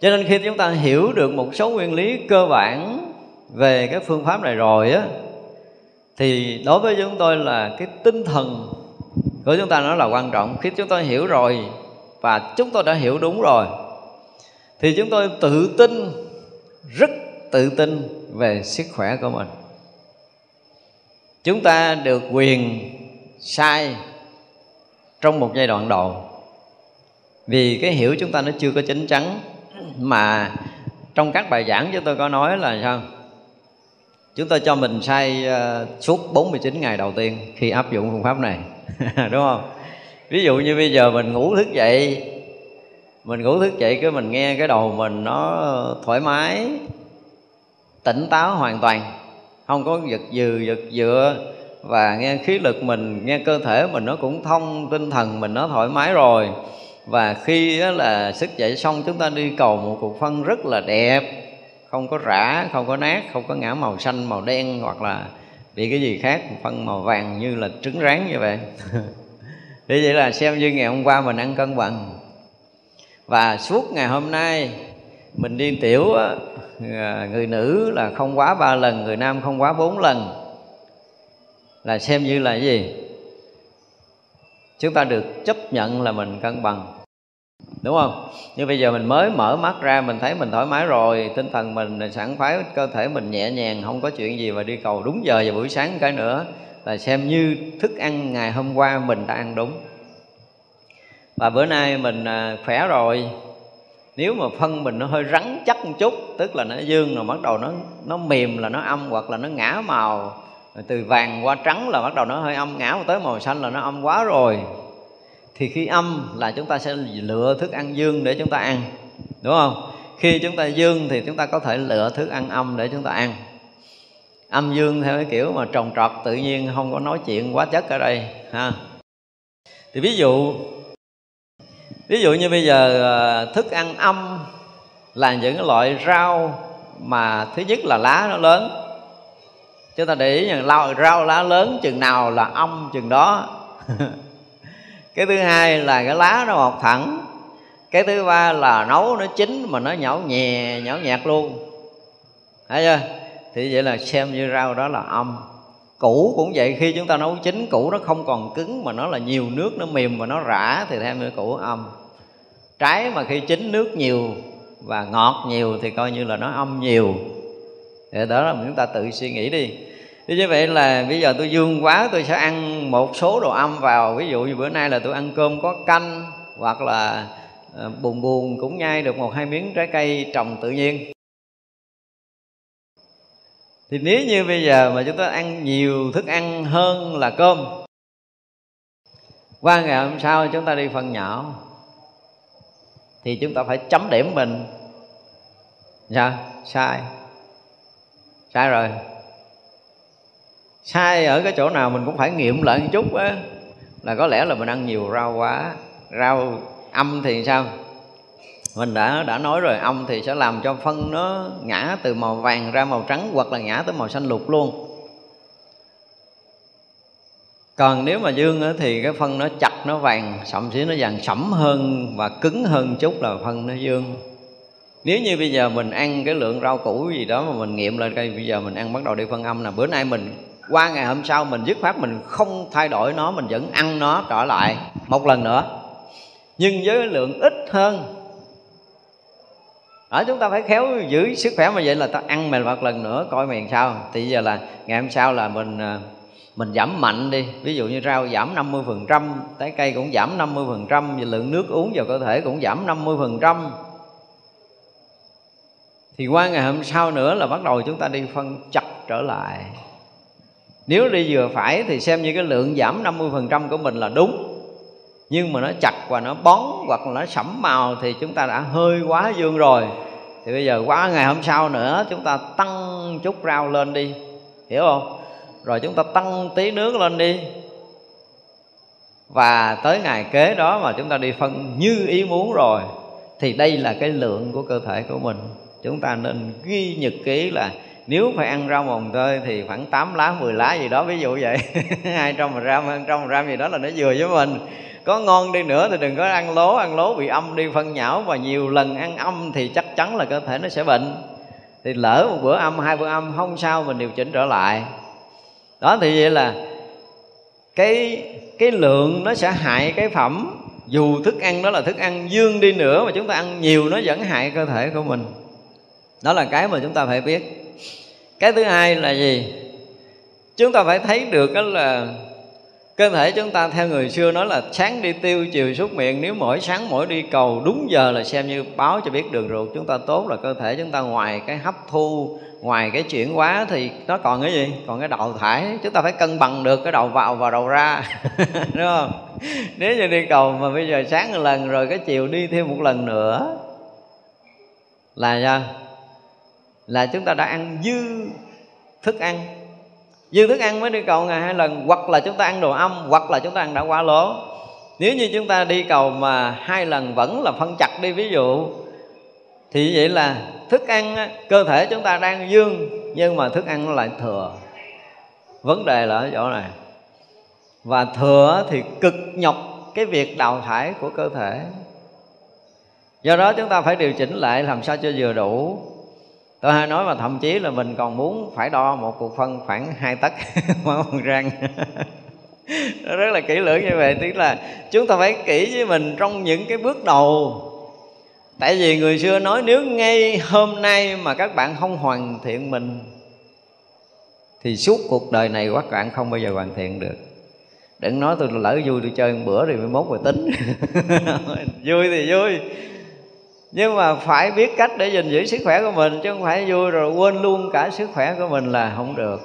Cho nên khi chúng ta hiểu được một số nguyên lý cơ bản về cái phương pháp này rồi á, thì đối với chúng tôi là cái tinh thần của chúng ta nó là quan trọng. Khi chúng tôi hiểu rồi và chúng tôi đã hiểu đúng rồi, thì chúng tôi tự tin, rất tự tin về sức khỏe của mình. Chúng ta được quyền sai trong một giai đoạn đầu. Vì cái hiểu chúng ta nó chưa có chính chắn, mà trong các bài giảng chúng tôi có nói là sao? Chúng tôi cho mình sai ờ, suốt 49 ngày đầu tiên khi áp dụng phương pháp này. [LAUGHS] đúng không? Ví dụ như bây giờ mình ngủ thức dậy, mình ngủ thức dậy cái mình nghe cái đầu mình nó thoải mái, tỉnh táo hoàn toàn, không có giật dừ giật dựa và nghe khí lực mình, nghe cơ thể mình nó cũng thông, tinh thần mình nó thoải mái rồi. Và khi đó là sức dậy xong chúng ta đi cầu một cuộc phân rất là đẹp, không có rã, không có nát, không có ngã màu xanh, màu đen hoặc là bị cái gì khác phân màu vàng như là trứng rán như vậy thì vậy là xem như ngày hôm qua mình ăn cân bằng. Và suốt ngày hôm nay mình đi tiểu á, à, người nữ là không quá ba lần người nam không quá bốn lần. Là xem như là cái gì? Chúng ta được chấp nhận là mình cân bằng đúng không? Như bây giờ mình mới mở mắt ra, mình thấy mình thoải mái rồi, tinh thần mình sẵn khoái, cơ thể mình nhẹ nhàng, không có chuyện gì mà đi cầu đúng giờ vào buổi sáng cái nữa. Là xem như thức ăn ngày hôm qua mình đã ăn đúng. Và bữa nay mình à, khỏe rồi. Nếu mà phân mình nó hơi rắn chắc một chút, tức là nó dương rồi bắt đầu nó nó mềm là nó âm hoặc là nó ngã màu từ vàng qua trắng là bắt đầu nó hơi âm ngã tới màu xanh là nó âm quá rồi thì khi âm là chúng ta sẽ lựa thức ăn dương để chúng ta ăn đúng không? Khi chúng ta dương thì chúng ta có thể lựa thức ăn âm để chúng ta ăn. Âm dương theo cái kiểu mà trồng trọt tự nhiên không có nói chuyện quá chất ở đây ha. Thì ví dụ ví dụ như bây giờ ờ, thức ăn âm là những cái loại rau mà thứ nhất là lá nó lớn. Chúng ta để ý rằng rau, rau lá lớn chừng nào là âm chừng đó. [LAUGHS] cái thứ hai là cái lá nó mọc thẳng. Cái thứ ba là nấu nó chín mà nó nhão nhẹ nhão nhạt luôn. Thấy chưa? Thì vậy là xem như rau đó là âm. Củ cũng vậy, khi chúng ta nấu chín, củ nó không còn cứng mà nó là nhiều nước, nó mềm và nó rã thì theo như củ âm. Trái mà khi chín nước nhiều và ngọt nhiều thì coi như là nó âm nhiều. Thì đó là chúng ta tự suy nghĩ đi thế như vậy là bây giờ tôi dương quá, tôi sẽ ăn một số đồ âm vào. Ví dụ như bữa nay là tôi ăn cơm có canh, hoặc là ờ, buồn buồn cũng nhai được một hai miếng trái cây trồng tự nhiên. Thì nếu như bây giờ mà chúng ta ăn nhiều thức ăn hơn là cơm, qua ngày hôm sau chúng ta đi phân nhỏ, thì chúng ta phải chấm điểm mình. Dạ sai. Sai rồi sai, ở cái chỗ nào mình cũng phải nghiệm lại một chút á. Là có lẽ là mình ăn nhiều rau quá. Rau âm thì sao? Mình đã đã nói rồi, âm thì sẽ làm cho phân nó ngã từ màu vàng ra màu trắng hoặc là ngã tới màu xanh lục luôn. Còn nếu mà dương thì cái phân nó chặt, nó vàng sậm xí nó vàng sẫm hơn và cứng hơn chút là phân nó dương. Nếu như bây giờ mình ăn cái lượng rau củ gì đó mà mình nghiệm lên cây bây giờ mình ăn bắt đầu đi phân âm là bữa nay mình qua ngày hôm sau mình dứt khoát mình không thay đổi nó, mình vẫn ăn nó trở lại một lần nữa. Nhưng với lượng ít hơn, ở chúng ta phải khéo giữ sức khỏe mà vậy là ta ăn mình một lần nữa, coi mày sao. Thì giờ là ngày hôm sau là mình à, mình giảm mạnh đi. Ví dụ như rau giảm 50% trái cây cũng giảm 50% và lượng nước uống vào cơ thể cũng giảm 50% thì qua ngày hôm sau nữa là bắt đầu chúng ta đi phân chặt trở lại nếu đi vừa phải thì xem như cái lượng giảm 50% của mình là đúng. Nhưng mà nó chặt và nó bón hoặc là nó sẫm màu thì chúng ta đã hơi quá dương rồi. Thì bây giờ qua ngày hôm sau nữa, chúng ta tăng chút rau lên đi. Hiểu không? Rồi chúng ta tăng tí nước lên đi. Và tới ngày kế đó mà chúng ta đi phân như ý muốn rồi, thì đây là cái lượng của cơ thể của mình. Chúng ta nên ghi nhật ký là nếu phải ăn rau mồng tơi thì khoảng 8 lá 10 lá gì đó, ví dụ vậy. [LAUGHS] 200 gram ăn trăm gram gì đó là nó vừa với mình. Có ngon đi nữa thì đừng có ăn lố ăn lố bị âm đi, phân nhão. Và nhiều lần ăn âm thì chắc chắn là cơ thể nó sẽ bệnh. Thì lỡ một bữa âm, hai bữa âm, không sao mình điều chỉnh trở lại. Đó, thì vậy là cái cái lượng nó sẽ hại cái phẩm. Dù thức ăn đó là thức ăn dương đi nữa mà chúng ta ăn nhiều nó vẫn hại cơ thể của mình. Đó là cái mà chúng ta phải biết cái thứ hai là gì? Chúng ta phải thấy được đó là cơ thể chúng ta theo người xưa nói là sáng đi tiêu, chiều súc miệng. Nếu mỗi sáng mỗi đi cầu, đúng giờ là xem như báo cho biết đường ruột. Chúng ta tốt là cơ thể chúng ta ngoài cái hấp thu, ngoài cái chuyển hóa thì nó còn cái gì? Còn cái đầu thải. Chúng ta phải cân bằng được cái đầu vào và đầu ra, [LAUGHS] đúng không? Nếu như đi cầu mà bây giờ sáng một lần rồi cái chiều đi thêm một lần nữa, là sao? Là chúng ta đã ăn dư thức ăn. Dư thức ăn mới đi cầu ngày hai lần, hoặc là chúng ta ăn đồ âm, hoặc là chúng ta ăn đã quá lố. Nếu như chúng ta đi cầu mà hai lần vẫn là phân chặt đi, ví dụ, thì vậy là thức ăn cơ thể chúng ta đang dương, nhưng mà thức ăn nó lại thừa. Vấn đề là ở chỗ này. Và thừa thì cực nhọc cái việc đào thải của cơ thể. Do đó chúng ta phải điều chỉnh lại làm sao cho vừa đủ tôi hay nói mà thậm chí là mình còn muốn phải đo một cục phân khoảng hai tấc [LAUGHS] máu răng. Nó rất là kỹ lưỡng như vậy. Tức là chúng ta phải kỹ với mình trong những cái bước đầu. Tại vì người xưa nói nếu ngay hôm nay mà các bạn không hoàn thiện mình, thì suốt cuộc đời này các bạn không bao giờ hoàn thiện được. Đừng nói tôi lỡ vui tôi chơi một bữa rồi mới mốt rồi tính. [LAUGHS] Vui thì vui nhưng mà phải biết cách để gìn giữ sức khỏe của mình chứ không phải vui rồi quên luôn cả sức khỏe của mình là không được.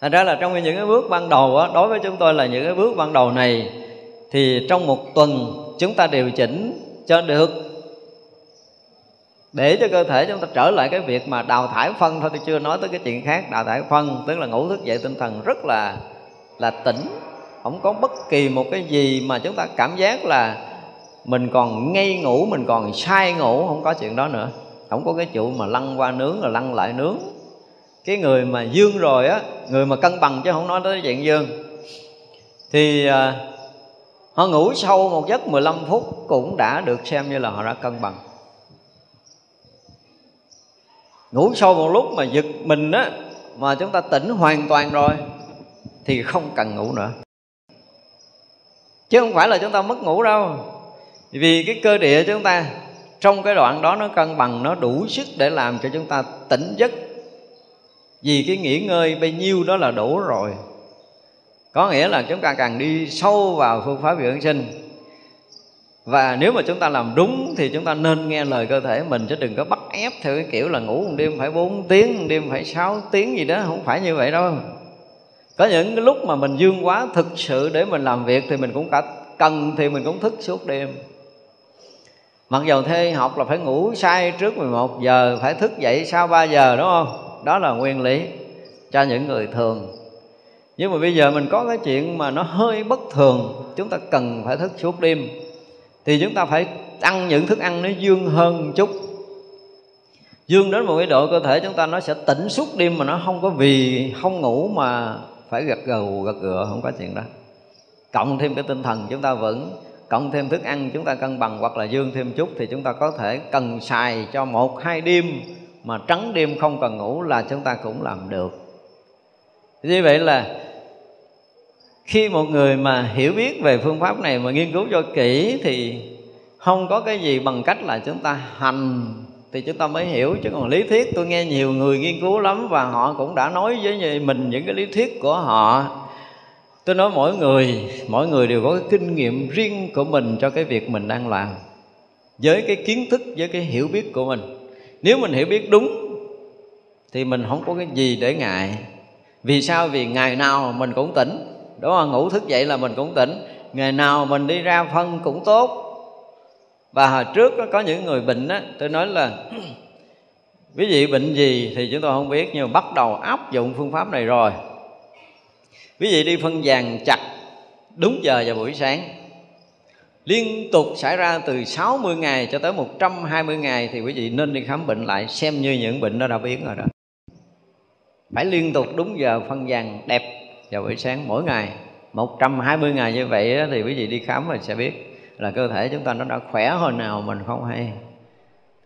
Thành ra là trong những cái bước ban đầu đó, đối với chúng tôi là những cái bước ban đầu này thì trong một tuần chúng ta điều chỉnh cho được. Để cho cơ thể chúng ta trở lại cái việc mà đào thải phân thôi tôi chưa nói tới cái chuyện khác đào thải phân tức là ngủ thức dậy tinh thần rất là là tỉnh. Không có bất kỳ một cái gì mà chúng ta cảm giác là mình còn ngây ngủ mình còn sai ngủ không có chuyện đó nữa. Không có cái trụ mà lăn qua nướng rồi lăn lại nướng. Cái người mà dương rồi á người mà cân bằng chứ không nói tới chuyện dương. Thì à, họ ngủ sâu một giấc 15 phút cũng đã được xem như là họ đã cân bằng. Ngủ sâu một lúc mà giật mình á mà chúng ta tỉnh hoàn toàn rồi thì không cần ngủ nữa. Chứ không phải là chúng ta mất ngủ đâu vì cái cơ địa chúng ta trong cái đoạn đó nó cân bằng nó đủ sức để làm cho chúng ta tỉnh giấc. Vì cái nghỉ ngơi bấy nhiêu đó là đủ rồi. Có nghĩa là chúng ta càng đi sâu vào phương pháp dưỡng sinh. Và nếu mà chúng ta làm đúng thì chúng ta nên nghe lời cơ thể mình chứ đừng có bắt ép theo cái kiểu là ngủ một đêm phải 4 tiếng, một đêm phải 6 tiếng gì đó, không phải như vậy đâu. Có những cái lúc mà mình dương quá thực sự để mình làm việc thì mình cũng cả cần thì mình cũng thức suốt đêm mặc dù thi học là phải ngủ say trước 11 giờ, phải thức dậy sau 3 giờ, đúng không? Đó là nguyên lý cho những người thường. Nhưng mà bây giờ mình có cái chuyện mà nó hơi bất thường, chúng ta cần phải thức suốt đêm. Thì chúng ta phải ăn những thức ăn nó dương hơn một chút. Dương đến một cái độ cơ thể chúng ta nó sẽ tỉnh suốt đêm mà nó không có vì không ngủ mà phải gật gù, gật gựa, không có chuyện đó. Cộng thêm cái tinh thần chúng ta vẫn cộng thêm thức ăn chúng ta cân bằng hoặc là dương thêm chút thì chúng ta có thể cần xài cho một, hai đêm. Mà trắng đêm không cần ngủ là chúng ta cũng làm được. Như vậy là khi một người mà hiểu biết về phương pháp này mà nghiên cứu cho kỹ thì không có cái gì bằng cách là chúng ta hành thì chúng ta mới hiểu. Chứ còn lý thuyết, tôi nghe nhiều người nghiên cứu lắm và họ cũng đã nói với mình những cái lý thuyết của họ tôi nói mỗi người mỗi người đều có cái kinh nghiệm riêng của mình cho cái việc mình đang làm. Với cái kiến thức, với cái hiểu biết của mình. Nếu mình hiểu biết đúng, thì mình không có cái gì để ngại. Vì sao? Vì ngày nào mình cũng tỉnh. Đúng không? Ngủ thức dậy là mình cũng tỉnh. Ngày nào mình đi ra phân cũng tốt. Và hồi trước có những người bệnh á, tôi nói là, [CLEARS THROAT] quý vị bệnh gì thì chúng tôi không biết, nhưng mà bắt đầu áp dụng phương pháp này rồi quý vị đi phân vàng chặt đúng giờ vào buổi sáng. Liên tục xảy ra từ 60 ngày cho tới 120 ngày thì quý vị nên đi khám bệnh lại xem như những bệnh đó đã biến rồi đó. Phải liên tục đúng giờ phân vàng đẹp vào buổi sáng mỗi ngày. 120 ngày như vậy thì quý vị đi khám rồi sẽ biết là cơ thể chúng ta nó đã khỏe hồi nào mình không hay.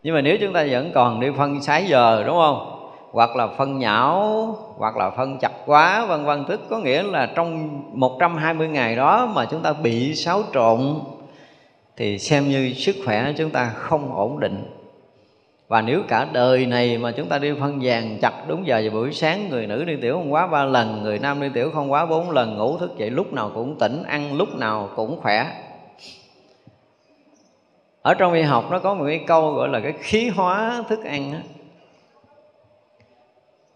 Nhưng mà nếu chúng ta vẫn còn đi phân sái giờ, đúng không? Hoặc là phân nhão, hoặc là phân chặt quá, vân vân. Tức có nghĩa là trong 120 ngày đó mà chúng ta bị xáo trộn, thì xem như sức khỏe chúng ta không ổn định. Và nếu cả đời này mà chúng ta đi phân vàng chặt, đúng giờ vào buổi sáng, người nữ đi tiểu không quá ba lần, người nam đi tiểu không quá bốn lần, ngủ thức dậy lúc nào cũng tỉnh, ăn lúc nào cũng khỏe. Ở trong y học nó có một cái câu gọi là cái khí hóa thức ăn đó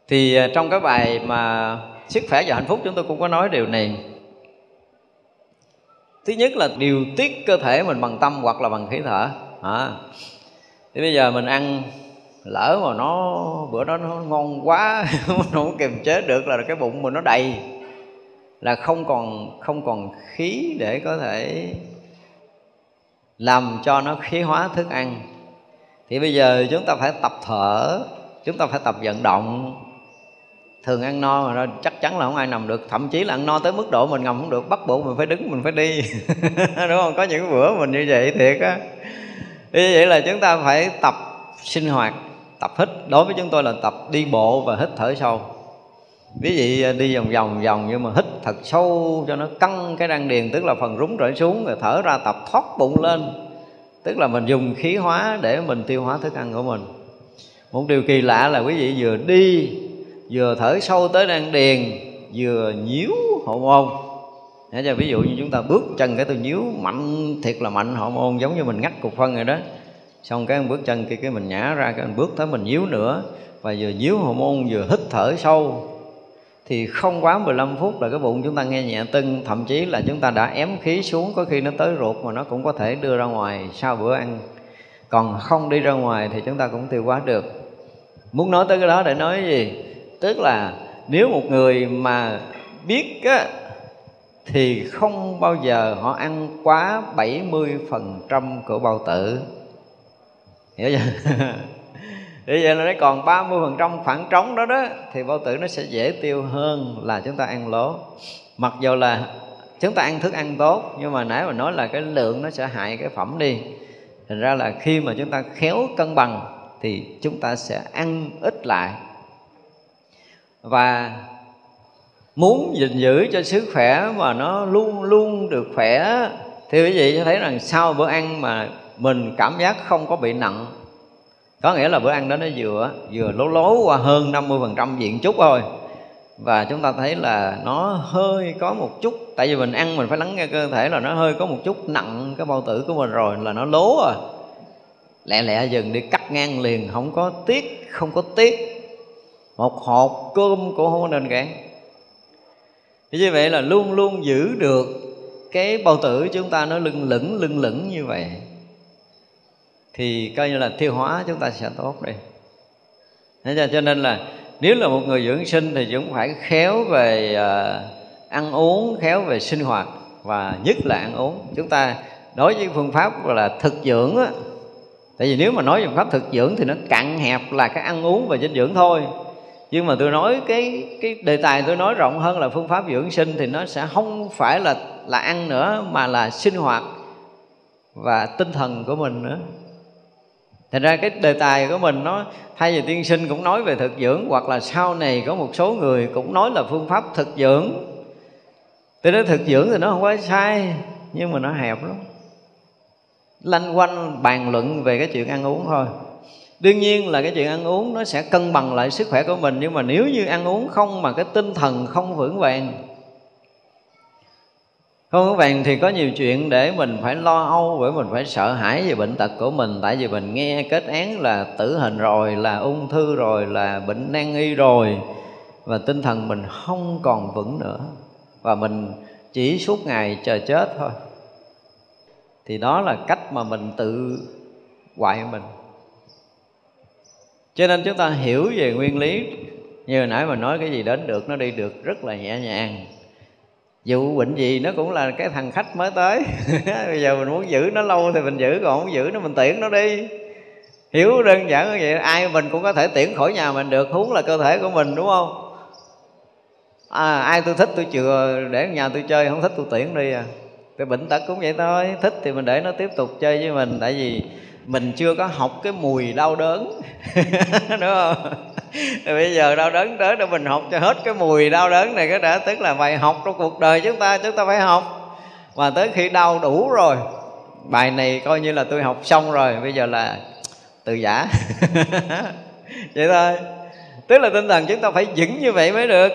thì à, trong cái bài mà sức khỏe và hạnh phúc chúng tôi cũng có nói điều này. Thứ nhất là điều tiết cơ thể mình bằng tâm hoặc là bằng khí thở. À. thì bây giờ mình ăn, lỡ mà nó, bữa đó nó ngon quá, [LAUGHS] nó không kiềm chế được là cái bụng mình nó đầy. Là không còn không còn khí để có thể làm cho nó khí hóa thức ăn. Thì bây giờ chúng ta phải tập thở, chúng ta phải tập vận động thường ăn no mà chắc chắn là không ai nằm được. Thậm chí là ăn no tới mức độ mình ngầm không được. Bắt buộc mình phải đứng, mình phải đi. [LAUGHS] Đúng không? Có những bữa mình như vậy thiệt á. Như vậy là chúng ta phải tập sinh hoạt, tập hít. Đối với chúng tôi là tập đi bộ và hít thở sâu. Ví dụ đi vòng vòng vòng nhưng mà hít thật sâu cho nó căng cái răng điền, tức là phần rúng rởi xuống rồi thở ra tập thoát bụng lên. Tức là mình dùng khí hóa để mình tiêu hóa thức ăn của mình. Một điều kỳ lạ là quý vị vừa đi vừa thở sâu tới đan điền, vừa nhíu hậu môn. Thế cho ví dụ như chúng ta bước chân cái tôi nhíu, mạnh thiệt là mạnh, hậu môn giống như mình ngắt cục phân rồi đó. Xong cái bước chân kia, cái mình nhả ra, cái mình bước tới, mình nhíu nữa. Và vừa nhíu hậu môn, vừa hít thở sâu. Thì không quá 15 phút là cái bụng chúng ta nghe nhẹ tưng, thậm chí là chúng ta đã ém khí xuống, có khi nó tới ruột mà nó cũng có thể đưa ra ngoài sau bữa ăn. Còn không đi ra ngoài thì chúng ta cũng tiêu hóa được. Muốn nói tới cái đó để nói gì? Tức là nếu một người mà biết á, thì không bao giờ họ ăn quá 70% của bao tử. Hiểu chưa? [LAUGHS] Bây giờ nó còn 30% khoảng trống đó đó Thì bao tử nó sẽ dễ tiêu hơn là chúng ta ăn lố. Mặc dù là chúng ta ăn thức ăn tốt Nhưng mà nãy mà nói là cái lượng nó sẽ hại cái phẩm đi. Thành ra là khi mà chúng ta khéo cân bằng Thì chúng ta sẽ ăn ít lại và muốn gìn giữ cho sức khỏe mà nó luôn luôn được khỏe, thì quý vị thấy rằng sau bữa ăn mà mình cảm giác không có bị nặng, có nghĩa là bữa ăn đó nó vừa vừa lố lố qua hơn 50% diện chút thôi. Và chúng ta thấy là nó hơi có một chút, tại vì mình ăn mình phải lắng nghe cơ thể là nó hơi có một chút nặng cái bao tử của mình rồi, là nó lố rồi lẹ lẹ dừng đi, cắt ngang liền, không có tiếc không có tiếc một hộp cơm cũng không nên gán thì như vậy là luôn luôn giữ được cái bao tử chúng ta nó lưng lửng lưng lửng như vậy. Thì coi như là tiêu hóa chúng ta sẽ tốt đi. Thế cho nên là nếu là một người dưỡng sinh thì chúng phải khéo về uh, ăn uống khéo về sinh hoạt và nhất là ăn uống. Chúng ta đối với phương pháp gọi là thực dưỡng á. Tại vì nếu mà nói về phương pháp thực dưỡng thì nó cạn hẹp là cái ăn uống và dinh dưỡng thôi nhưng mà tôi nói cái cái đề tài tôi nói rộng hơn là phương pháp dưỡng sinh thì nó sẽ không phải là là ăn nữa, mà là sinh hoạt và tinh thần của mình nữa. Thành ra cái đề tài của mình nó, thay vì tiên sinh cũng nói về thực dưỡng, hoặc là sau này có một số người cũng nói là phương pháp thực dưỡng. Tôi nói thực dưỡng thì nó không quá sai, nhưng mà nó hẹp lắm. Lanh quanh bàn luận về cái chuyện ăn uống thôi đương nhiên là cái chuyện ăn uống nó sẽ cân bằng lại sức khỏe của mình, nhưng mà nếu như ăn uống không mà cái tinh thần không vững vàng, không vững vàng thì có nhiều chuyện để mình phải lo âu, bởi mình phải sợ hãi về bệnh tật của mình. Tại vì mình nghe kết án là tử hình rồi, là ung thư rồi, là bệnh nan y rồi, và tinh thần mình không còn vững nữa, và mình chỉ suốt ngày chờ chết thôi. Thì đó là cách mà mình tự hoại mình cho nên chúng ta hiểu về nguyên lý. Như hồi nãy mà nói cái gì đến được nó đi được rất là nhẹ nhàng. Dù bệnh gì nó cũng là cái thằng khách mới tới. [LAUGHS] Bây giờ mình muốn giữ nó lâu thì mình giữ còn không giữ nó mình tiễn nó đi. Hiểu đơn giản như vậy ai mình cũng có thể tiễn khỏi nhà mình được huống là cơ thể của mình đúng không? À, ai tôi thích tôi chừa để nhà tôi chơi không thích tôi tiễn đi à. Cái bệnh tật cũng vậy thôi thích thì mình để nó tiếp tục chơi với mình tại vì mình chưa có học cái mùi đau đớn. [LAUGHS] Đúng không? Bây giờ đau đớn tới để mình học cho hết cái mùi đau đớn này cái đã, tức là bài học trong cuộc đời chúng ta chúng ta phải học. Và tới khi đau đủ rồi, bài này coi như là tôi học xong rồi, bây giờ là từ giả. [LAUGHS] Vậy thôi. Tức là tinh thần chúng ta phải vững như vậy mới được.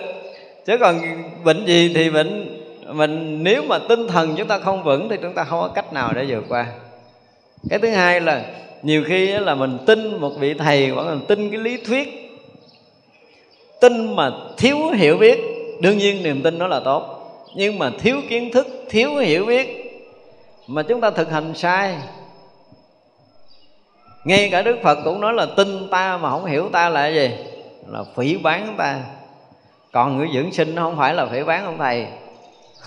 Chứ còn bệnh gì thì bệnh, mình, nếu mà tinh thần chúng ta không vững thì chúng ta không có cách nào để vượt qua cái thứ hai là nhiều khi là mình tin một vị thầy hoặc là mình tin cái lý thuyết. Tin mà thiếu hiểu biết, đương nhiên niềm tin nó là tốt. Nhưng mà thiếu kiến thức, thiếu hiểu biết mà chúng ta thực hành sai. Ngay cả đức phật cũng nói là tin ta mà không hiểu ta là gì? Là phỉ bán ta. Còn người dưỡng sinh nó không phải là phỉ bán ông thầy.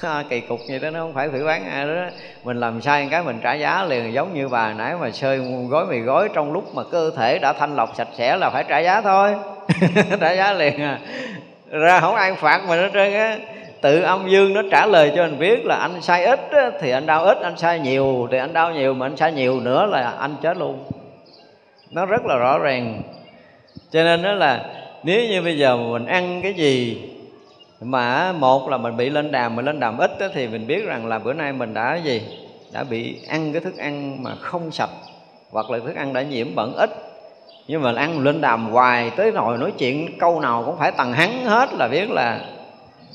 [LAUGHS] kỳ cục như đó, nó không phải phỉ bán ai đó. Mình làm sai cái mình trả giá liền, giống như bà nãy mà sơi gói mì gói trong lúc mà cơ thể đã thanh lọc sạch sẽ là phải trả giá thôi. [LAUGHS] Trả giá liền à. Ra không ai phạt mình hết trơn á. Tự âm dương nó trả lời cho anh biết là anh sai ít thì anh đau ít, anh sai nhiều, thì anh đau nhiều mà anh sai nhiều nữa là anh chết luôn. Nó rất là rõ ràng. Cho nên đó là, nếu như bây giờ mình ăn cái gì mà một là mình bị lên đàm mình lên đàm ít đó, thì mình biết rằng là bữa nay mình đã gì? Đã bị ăn cái thức ăn mà không sạch hoặc là thức ăn đã nhiễm bẩn ít. Nhưng mà ăn lên đàm hoài tới nồi nói chuyện câu nào cũng phải tầng hắn hết là biết là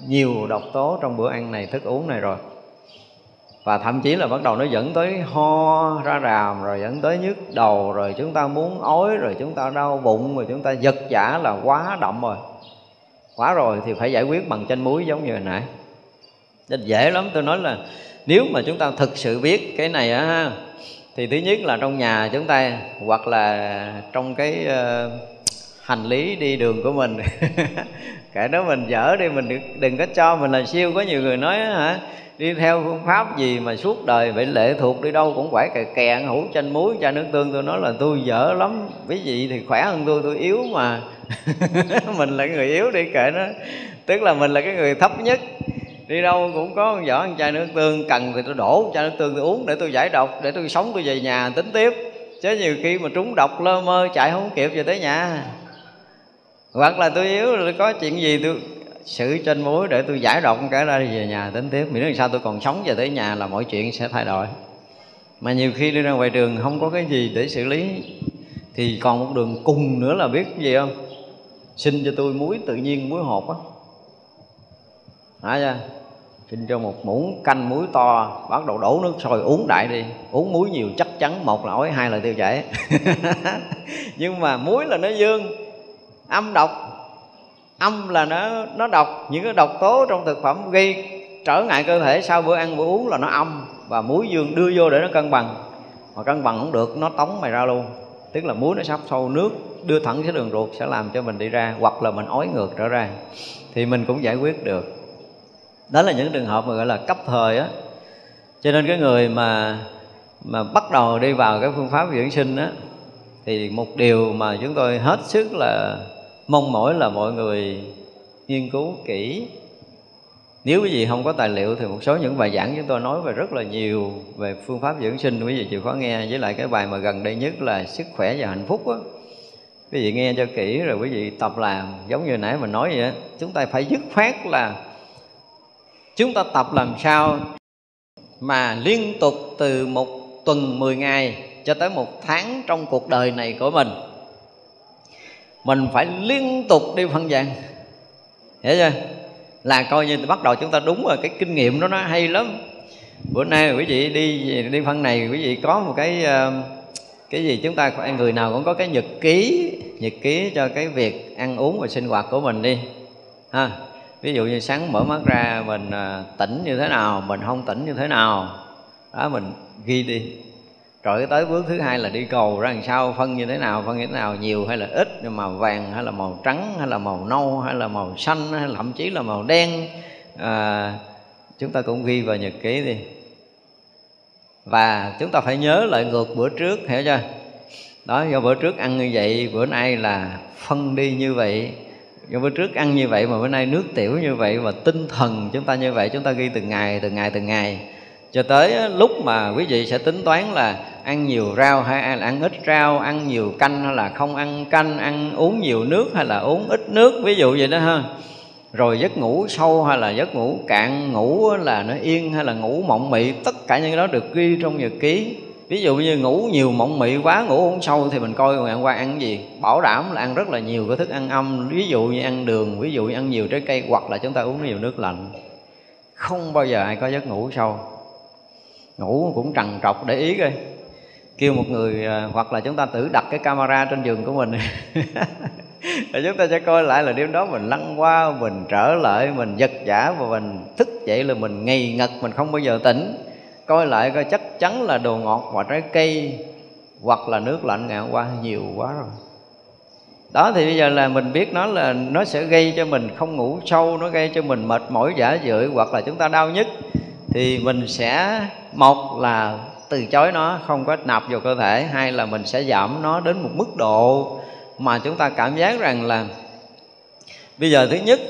nhiều độc tố trong bữa ăn này thức uống này rồi. Và thậm chí là bắt đầu nó dẫn tới ho ra ràm rồi dẫn tới nhức đầu rồi chúng ta muốn ói rồi chúng ta đau bụng rồi chúng ta giật giả là quá đậm rồi quá rồi thì phải giải quyết bằng chanh muối giống như hồi nãy. Nên dễ lắm tôi nói là nếu mà chúng ta thực sự biết cái này á thì thứ nhất là trong nhà chúng ta hoặc là trong cái uh, hành lý đi đường của mình. [LAUGHS] Kể đó mình dở đi mình đừng, đừng có cho mình là siêu. Có nhiều người nói hả đi theo phương pháp gì mà suốt đời bị lệ thuộc đi đâu cũng phải kè kè hủ chanh muối cha nước tương. Tôi nói là tôi dở lắm. Quý vị thì khỏe hơn tôi tôi yếu mà. [LAUGHS] Mình là người yếu đi kệ nó. Tức là mình là cái người thấp nhất. Đi đâu cũng có một vỏ ăn chai nước tương. Cần thì tôi đổ chai nước tương tôi uống để tôi giải độc, để tôi sống, tôi về nhà tính tiếp. Chứ nhiều khi mà trúng độc lơ mơ chạy không kịp về tới nhà. Hoặc là tôi yếu rồi có chuyện gì tôi xử trên muối để tôi giải độc cái ra đi về nhà tính tiếp. Miễn làm sao tôi còn sống về tới nhà là mọi chuyện sẽ thay đổi. Mà nhiều khi đi ra ngoài đường không có cái gì để xử lý, thì còn một đường cùng nữa là biết gì không? Xin cho tôi muối, tự nhiên muối hột á. Hả chưa xin cho một muỗng canh muối to, bắt đầu đổ nước sôi, uống đại đi. Uống muối nhiều chắc chắn một là ói, hai là tiêu chảy. [LAUGHS] Nhưng mà muối là nó dương, âm độc âm là nó nó độc, những cái độc tố trong thực phẩm gây trở ngại cơ thể sau bữa ăn, bữa uống là nó âm và muối dương đưa vô để nó cân bằng. Mà cân bằng không được, nó tống mày ra luôn. Tức là muối nó sắp sâu nước đưa thẳng cái đường ruột sẽ làm cho mình đi ra, hoặc là mình ói ngược trở ra. Thì mình cũng giải quyết được. Đó là những trường hợp mà gọi là cấp thời á. Cho nên cái người mà mà bắt đầu đi vào cái phương pháp dưỡng sinh á, thì một điều mà chúng tôi hết sức là mong mỏi là mọi người nghiên cứu kỹ. Nếu quý vị không có tài liệu thì một số những bài giảng chúng tôi nói về rất là nhiều về phương pháp dưỡng sinh. Quý vị chịu khó nghe. Với lại cái bài mà gần đây nhất là sức khỏe và hạnh phúc á. Quý vị nghe cho kỹ rồi quý vị tập làm. Giống như nãy mình nói vậy chúng ta phải dứt khoát là chúng ta tập làm sao mà liên tục từ một tuần 10 ngày cho tới một tháng trong cuộc đời này của mình mình phải liên tục đi phân dạng hiểu chưa? Là coi như bắt đầu chúng ta đúng rồi, cái kinh nghiệm đó nó hay lắm. Bữa nay quý vị đi đi phân này, quý vị có một cái ờ, cái gì chúng ta người nào cũng có cái nhật ký nhật ký cho cái việc ăn uống và sinh hoạt của mình đi. Ha, ví dụ như sáng mở mắt ra mình ờ, tỉnh như thế nào, mình không tỉnh như thế nào, đó mình ghi đi rồi tới bước thứ hai là đi cầu ra làm sao phân như thế nào phân như thế nào nhiều hay là ít nhưng mà vàng hay là màu trắng hay là màu nâu hay là màu xanh hay là thậm chí là màu đen. À, chúng ta cũng ghi vào nhật ký đi. Và chúng ta phải nhớ lại ngược bữa trước hiểu chưa? Đó do bữa trước ăn như vậy bữa nay là phân đi như vậy. Do bữa trước ăn như vậy mà bữa nay nước tiểu như vậy và tinh thần chúng ta như vậy chúng ta ghi từng ngày từng ngày từng ngày. Cho tới lúc mà quý vị sẽ tính toán là ăn nhiều rau hay là ăn ít rau, ăn nhiều canh hay là không ăn canh, ăn uống nhiều nước hay là uống ít nước, ví dụ vậy đó ha. Rồi giấc ngủ sâu hay là giấc ngủ cạn, ngủ là nó yên hay là ngủ mộng mị, tất cả những cái đó được ghi trong nhật ký. Ví dụ như ngủ nhiều mộng mị quá, ngủ không sâu thì mình coi ngày hôm qua ăn cái gì. Bảo đảm là ăn rất là nhiều cái thức ăn âm, ví dụ như ăn đường, ví dụ như ăn nhiều trái cây, hoặc là chúng ta uống nhiều nước lạnh. Không bao giờ ai có giấc ngủ sâu. Ngủ cũng trằn trọc để ý coi kêu một người à, hoặc là chúng ta tự đặt cái camera trên giường của mình. [LAUGHS] Rồi chúng ta sẽ coi lại là đêm đó mình lăn qua, mình trở lại, mình giật giả và mình thức dậy là mình ngây ngật, mình không bao giờ tỉnh. Coi lại coi chắc chắn là đồ ngọt và trái cây hoặc là nước lạnh ngày hôm qua nhiều quá rồi. Đó, thì bây giờ là mình biết nó là, nó sẽ gây cho mình không ngủ sâu, nó gây cho mình mệt mỏi, giả dưỡi hoặc là chúng ta đau nhất thì mình sẽ, một là từ chối nó, không có nạp vào cơ thể hai là mình sẽ giảm nó đến một mức độ mà chúng ta cảm giác rằng là bây giờ thứ nhất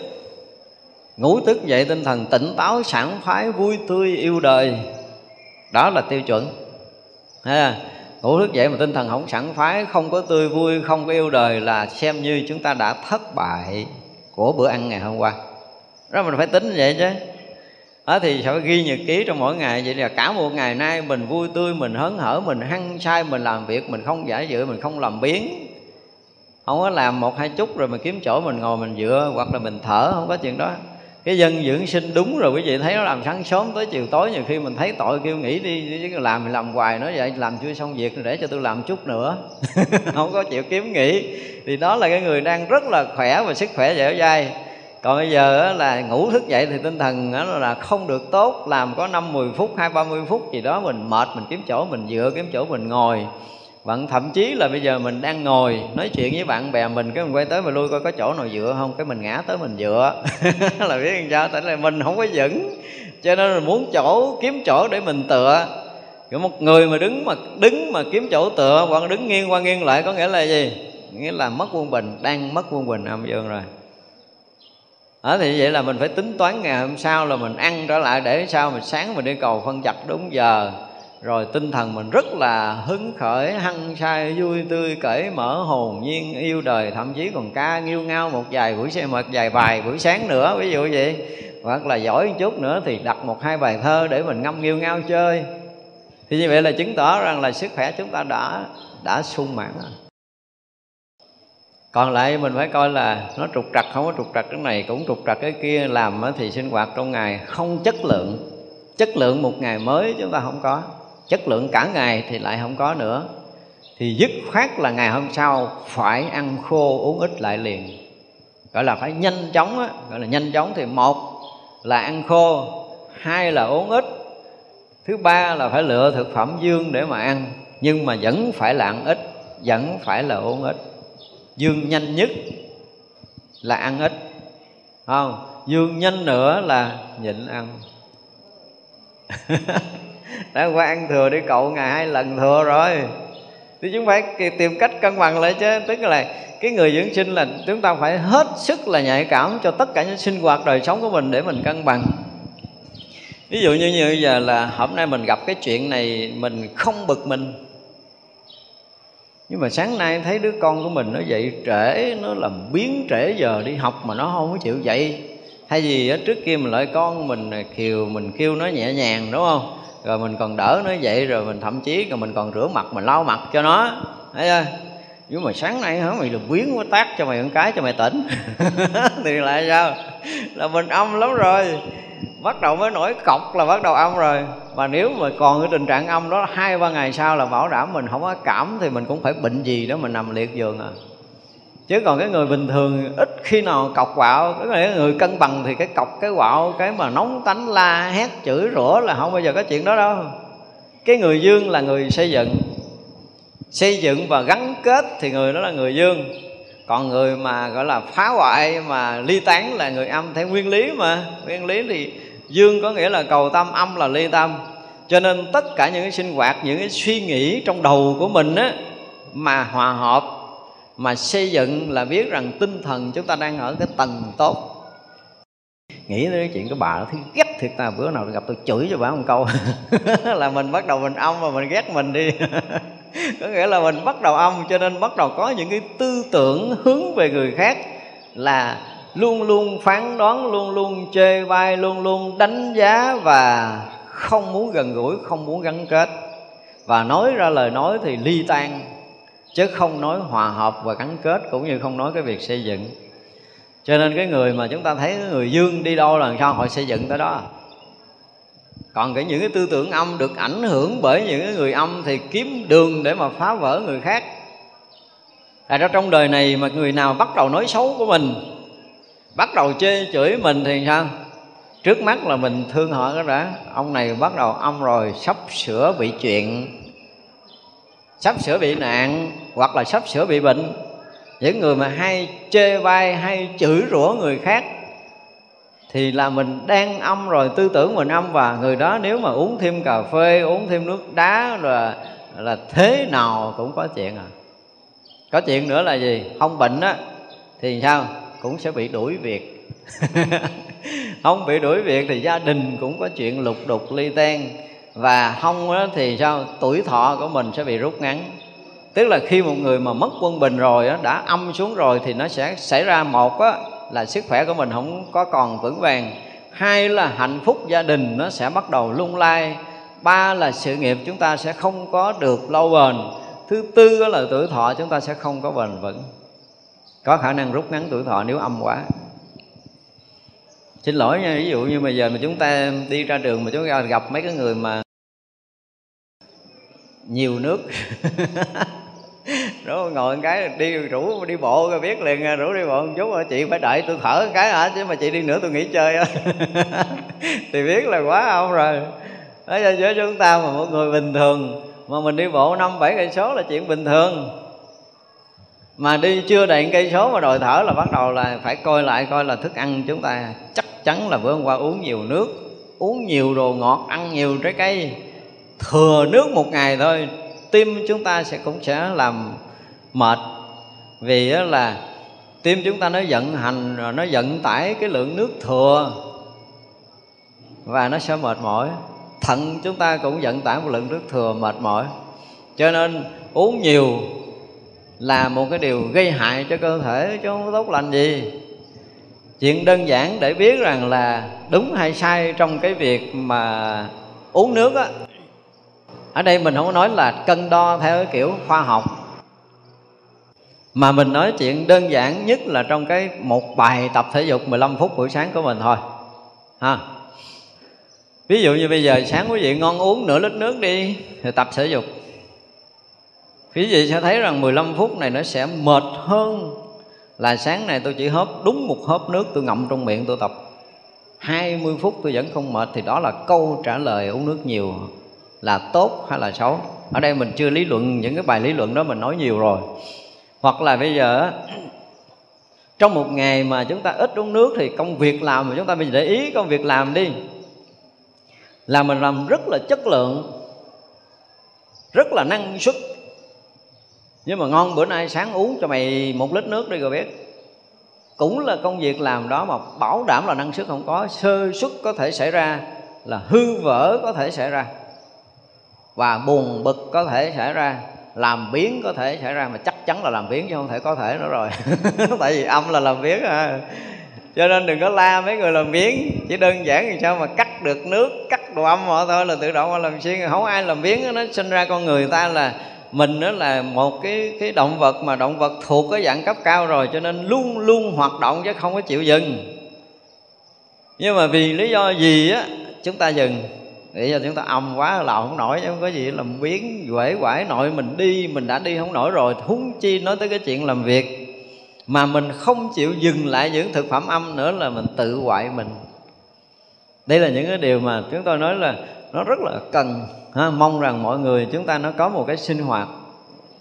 ngủ thức dậy tinh thần tỉnh táo, sảng khoái, vui tươi, yêu đời. Đó là tiêu chuẩn. Ha ngủ thức dậy mà tinh thần không sảng khoái, không có tươi vui, không có yêu đời là xem như chúng ta đã thất bại của bữa ăn ngày hôm qua. Đó mình phải tính vậy chứ đó thì sẽ ghi nhật ký trong mỗi ngày? Vậy là cả một ngày nay mình vui tươi, mình hớn hở, mình hăng say, mình làm việc, mình không giả dự mình không làm biến không có làm một hai chút rồi mình kiếm chỗ mình ngồi mình dựa, hoặc là mình thở, không có chuyện đó. Cái dân dưỡng sinh đúng rồi, quý vị thấy nó làm sáng sớm tới chiều tối, nhiều khi mình thấy tội kêu nghỉ đi, chứ làm thì làm hoài nó vậy làm chưa xong việc để cho tôi làm chút nữa. [LAUGHS] Không có chịu kiếm nghỉ. Thì đó là cái người đang rất là khỏe và sức khỏe dẻo dai còn bây giờ là ngủ thức dậy thì tinh thần là không được tốt, làm có năm mười phút, hai, ba mươi phút gì đó mình mệt, mình kiếm chỗ, mình dựa kiếm chỗ, mình ngồi. Bạn thậm chí là bây giờ mình đang ngồi nói chuyện với bạn bè mình, cái mình quay tới mình lui coi có chỗ nào dựa không, cái mình ngã tới mình dựa. [LAUGHS] Là biết làm sao? Tại là mình không có vững, cho nên là muốn chỗ, kiếm chỗ để mình tựa. Kiểu một người mà đứng mà đứng mà kiếm chỗ tựa hoặc đứng nghiêng qua nghiêng lại có nghĩa là gì? Nghĩa là mất quân bình, đang mất quân bình âm dương rồi đó thì vậy là mình phải tính toán ngày hôm sau là mình ăn trở lại để sao mình sáng mình đi cầu phân chặt đúng giờ. Rồi tinh thần mình rất là hứng khởi, hăng say, vui tươi, cởi mở, hồn nhiên, yêu đời. Thậm chí còn ca nghiêu ngao một vài buổi xe một vài bài buổi sáng nữa, ví dụ vậy. Hoặc là giỏi một chút nữa thì đặt một hai bài thơ để mình ngâm nghiêu ngao chơi. Thì như vậy là chứng tỏ rằng là sức khỏe chúng ta đã đã sung mãn rồi còn lại mình phải coi là nó trục trặc, không có trục trặc cái này, cũng trục trặc cái kia. Làm thì sinh hoạt trong ngày không chất lượng. Chất lượng một ngày mới chúng ta không có. Chất lượng cả ngày thì lại không có nữa. Thì dứt khoát là ngày hôm sau phải ăn khô, uống ít lại liền. Gọi là phải nhanh chóng á. Gọi là nhanh chóng thì một là ăn khô, hai là uống ít, thứ ba là phải lựa thực phẩm dương để mà ăn. Nhưng mà vẫn phải là ăn ít, vẫn phải là uống ít dương nhanh nhất là ăn ít. Không, dương nhanh nữa là nhịn ăn. [LAUGHS] Đã qua ăn thừa đi, cậu ngày hai lần thừa rồi. Thì chúng phải tìm cách cân bằng lại chứ. Tức là cái người dưỡng sinh là chúng ta phải hết sức là nhạy cảm cho tất cả những sinh hoạt đời sống của mình để mình cân bằng. Ví dụ như như giờ là hôm nay mình gặp cái chuyện này, mình không bực mình nhưng mà sáng nay thấy đứa con của mình nó dậy trễ nó làm biến trễ giờ đi học mà nó không có chịu dậy. Hay gì đó, trước kia mình lại con mình kiều mình kêu nó nhẹ nhàng đúng không? Rồi mình còn đỡ nó dậy rồi mình thậm chí rồi mình còn rửa mặt mình lau mặt cho nó. Thấy chưa? Nhưng mà sáng nay hả mày đừng biến quá tác cho mày một cái cho mày tỉnh. [LAUGHS] Thì lại sao? Là mình âm lắm rồi bắt đầu mới nổi cọc là bắt đầu âm rồi. Mà nếu mà còn cái tình trạng âm đó, hai, ba ngày sau là bảo đảm mình không có cảm thì mình cũng phải bệnh gì đó mình nằm liệt giường à. Chứ còn cái người bình thường ít khi nào cọc quạo cái người cân bằng thì cái cọc, cái quạo, cái mà nóng tánh, la, hét, chửi, rủa là không bao giờ có chuyện đó đâu. Cái người dương là người xây dựng. Xây dựng và gắn kết thì người đó là người dương còn người mà, gọi là, phá hoại mà ly tán là người âm theo nguyên lý mà. Nguyên lý thì dương có nghĩa là cầu tâm, âm là ly tâm. Cho nên tất cả những cái sinh hoạt, những cái suy nghĩ trong đầu của mình á, mà hòa hợp, mà xây dựng là biết rằng tinh thần chúng ta đang ở cái tầng tốt. Nghĩ tới cái chuyện cái bà thấy ghét thiệt ta. Bữa nào gặp tôi chửi cho bà một câu. [LAUGHS] Là mình bắt đầu mình âm và mình ghét mình đi. [LAUGHS] [LAUGHS] có nghĩa là mình bắt đầu âm, cho nên bắt đầu có những cái tư tưởng hướng về người khác là luôn luôn phán đoán, luôn luôn chê bai, luôn luôn đánh giá và không muốn gần gũi, không muốn gắn kết. Và nói ra lời nói thì ly tan, chứ không nói hòa hợp và gắn kết, cũng như không nói cái việc xây dựng. Cho nên cái người mà chúng ta thấy người dương đi đâu là sao? Họ xây dựng tới đó còn cái những cái tư tưởng âm được ảnh hưởng bởi những cái người âm thì kiếm đường để mà phá vỡ người khác. Tại ra trong đời này mà người nào bắt đầu nói xấu của mình, Bắt đầu chê chửi mình thì sao? Trước mắt là mình thương họ đó đã. Ông này bắt đầu âm rồi, sắp sửa bị chuyện, Sắp sửa bị nạn, Hoặc là sắp sửa bị bệnh. Những người mà hay chê bai, hay chửi rủa người khác thì là mình đang âm rồi, tư tưởng mình âm và người đó nếu mà uống thêm cà phê, uống thêm nước đá là là thế nào cũng có chuyện à. Có chuyện nữa là gì? Không bệnh á, thì sao? Cũng sẽ bị đuổi việc. [LAUGHS] Không bị đuổi việc thì gia đình cũng có chuyện lục đục, ly tan. Và không á thì sao? Tuổi thọ của mình sẽ bị rút ngắn. Tức là khi một người mà mất quân bình rồi á, đã âm xuống rồi thì nó sẽ xảy ra một á là sức khỏe của mình không có còn vững vàng. Hai là hạnh phúc gia đình nó sẽ bắt đầu lung lay ba là sự nghiệp chúng ta sẽ không có được lâu bền. Thứ tư là tuổi thọ chúng ta sẽ không có bền vững. Có khả năng rút ngắn tuổi thọ nếu âm quá. Xin lỗi nha, ví dụ như bây giờ mà chúng ta đi ra đường mà chúng ta gặp mấy cái người mà nhiều nước. [LAUGHS] rủ ngồi một cái, đi rủ, đi bộ rồi biết liền à, rủ đi bộ một chút. Rồi chị phải đợi tôi thở một cái hả? Chứ mà chị đi nữa tôi nghỉ chơi [LAUGHS] thì biết là quá không rồi. Đó cho với chúng ta mà một người bình thường, mà mình đi bộ năm, bảy cây số là chuyện bình thường. Mà đi chưa đầy cây số mà đòi thở là bắt đầu là phải coi lại, coi là thức ăn chúng ta. Chắc chắn là bữa hôm qua uống nhiều nước, uống nhiều đồ ngọt, ăn nhiều trái cây. Thừa nước một ngày thôi, tim chúng ta sẽ cũng sẽ làm mệt. Vì là tim chúng ta nó vận hành rồi nó vận tải cái lượng nước thừa và nó sẽ mệt mỏi. Thận chúng ta cũng vận tải một lượng nước thừa mệt mỏi. Cho nên uống nhiều là một cái điều gây hại cho cơ thể, chứ không tốt lành gì. Chuyện đơn giản để biết rằng là đúng hay sai trong cái việc mà uống nước á. Ở đây mình không có nói là cân đo theo cái kiểu khoa học mà mình nói chuyện đơn giản nhất là trong cái một bài tập thể dục 15 phút buổi sáng của mình thôi. Ha. Ví dụ như bây giờ sáng quý vị ngon uống nửa lít nước đi, thì tập thể dục. Quý vị sẽ thấy rằng 15 phút này nó sẽ mệt hơn là sáng này tôi chỉ hớp đúng một hớp nước tôi ngậm trong miệng tôi tập. 20 phút tôi vẫn không mệt thì đó là câu trả lời uống nước nhiều là tốt hay là xấu. Ở đây mình chưa lý luận, những cái bài lý luận đó mình nói nhiều rồi hoặc là bây giờ, trong một ngày mà chúng ta ít uống nước thì công việc làm mà chúng ta mình để ý công việc làm đi. Là mình làm rất là chất lượng, rất là năng suất. Nhưng mà ngon, bữa nay sáng uống cho mày một lít nước đi rồi biết. Cũng là công việc làm đó mà bảo đảm là năng suất không có, sơ suất có thể xảy ra, là hư vỡ có thể xảy ra, và buồn bực có thể xảy ra làm biến có thể xảy ra mà chắc chắn là làm biến chứ không thể có thể nữa rồi. [LAUGHS] Tại vì âm là làm biến à. Cho nên đừng có la mấy người làm biến chỉ đơn giản thì sao mà cắt được nước, cắt đồ âm họ thôi là tự động mà làm xuyên không ai làm biến nó sinh ra con người ta là mình đó là một cái cái động vật mà động vật thuộc cái dạng cấp cao rồi, cho nên luôn luôn hoạt động chứ không có chịu dừng. Nhưng mà vì lý do gì á, chúng ta dừng để cho chúng ta âm quá là không nổi chứ không có gì làm biến quể quải nội mình đi mình đã đi không nổi rồi huống chi nói tới cái chuyện làm việc. Mà mình không chịu dừng lại những thực phẩm âm nữa là mình tự hoại mình. Đây là những cái điều mà chúng tôi nói là nó rất là cần ha, mong rằng mọi người chúng ta nó có một cái sinh hoạt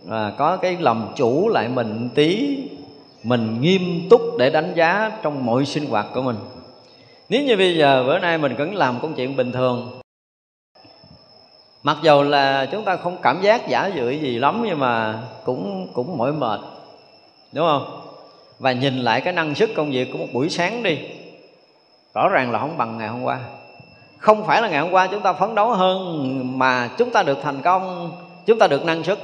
và có cái lòng chủ lại mình tí mình nghiêm túc để đánh giá trong mọi sinh hoạt của mình. Nếu như bây giờ bữa nay mình vẫn làm công chuyện bình thường mặc dù là chúng ta không cảm giác giả dự gì lắm, nhưng mà cũng cũng mỏi mệt, đúng không? Và nhìn lại cái năng suất công việc của một buổi sáng đi, rõ ràng là không bằng ngày hôm qua. Không phải là ngày hôm qua chúng ta phấn đấu hơn mà chúng ta được thành công, chúng ta được năng suất.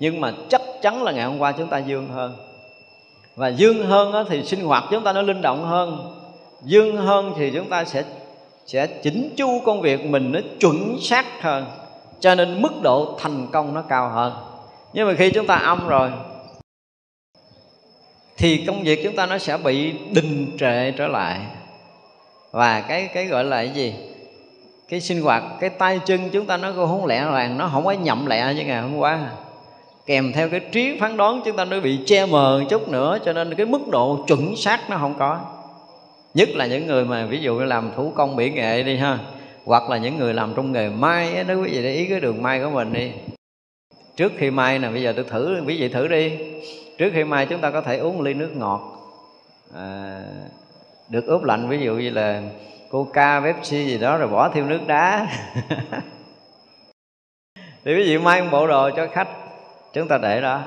Nhưng mà chắc chắn là ngày hôm qua chúng ta dương hơn. Và dương hơn thì sinh hoạt chúng ta nó linh động hơn. Dương hơn thì chúng ta sẽ sẽ chỉnh chu công việc mình nó chuẩn xác hơn, cho nên mức độ thành công nó cao hơn. Nhưng mà khi chúng ta âm rồi, thì công việc chúng ta nó sẽ bị đình trệ trở lại. Và cái cái gọi là cái gì? Cái sinh hoạt, cái tay chân chúng ta nó không lẹ làng, nó không có nhậm lẹ như ngày hôm qua. Kèm theo cái trí phán đoán chúng ta nó bị che mờ chút nữa, cho nên cái mức độ chuẩn xác nó không có nhất là những người mà ví dụ như làm thủ công mỹ nghệ đi ha hoặc là những người làm trong nghề may đó quý vị để ý cái đường may của mình đi. Trước khi may nè bây giờ tôi thử quý vị thử đi. Trước khi may chúng ta có thể uống ly nước ngọt. À, được ướp lạnh ví dụ như là coca pepsi gì đó rồi bỏ thêm nước đá. [LAUGHS] Thì quý vị may một bộ đồ cho khách chúng ta để đó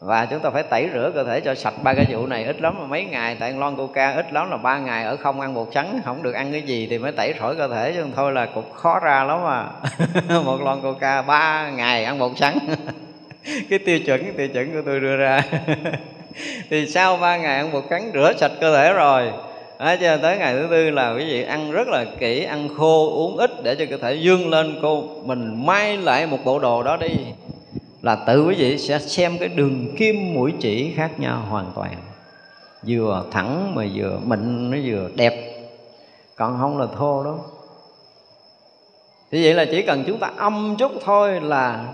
và chúng ta phải tẩy rửa cơ thể cho sạch. Ba cái vụ này ít lắm là mấy ngày. Tại lon coca ít lắm là ba ngày ở không ăn bột trắng không được ăn cái gì thì mới tẩy khỏi cơ thể. Chứ thôi là cũng khó ra lắm mà [LAUGHS] một lon coca ba ngày ăn bột trắng. [LAUGHS] Cái tiêu chuẩn cái tiêu chuẩn của tôi đưa ra. [LAUGHS] Thì sau ba ngày ăn bột trắng rửa sạch cơ thể rồi. À, cho tới ngày thứ tư là quý vị ăn rất là kỹ ăn khô uống ít để cho cơ thể dương lên. Cô mình may lại một bộ đồ đó đi là tự quý vị sẽ xem cái đường kim mũi chỉ khác nhau hoàn toàn. Vừa thẳng mà vừa mịn, nó vừa đẹp. Còn không là thô đó. Thì vậy là chỉ cần chúng ta âm chút thôi là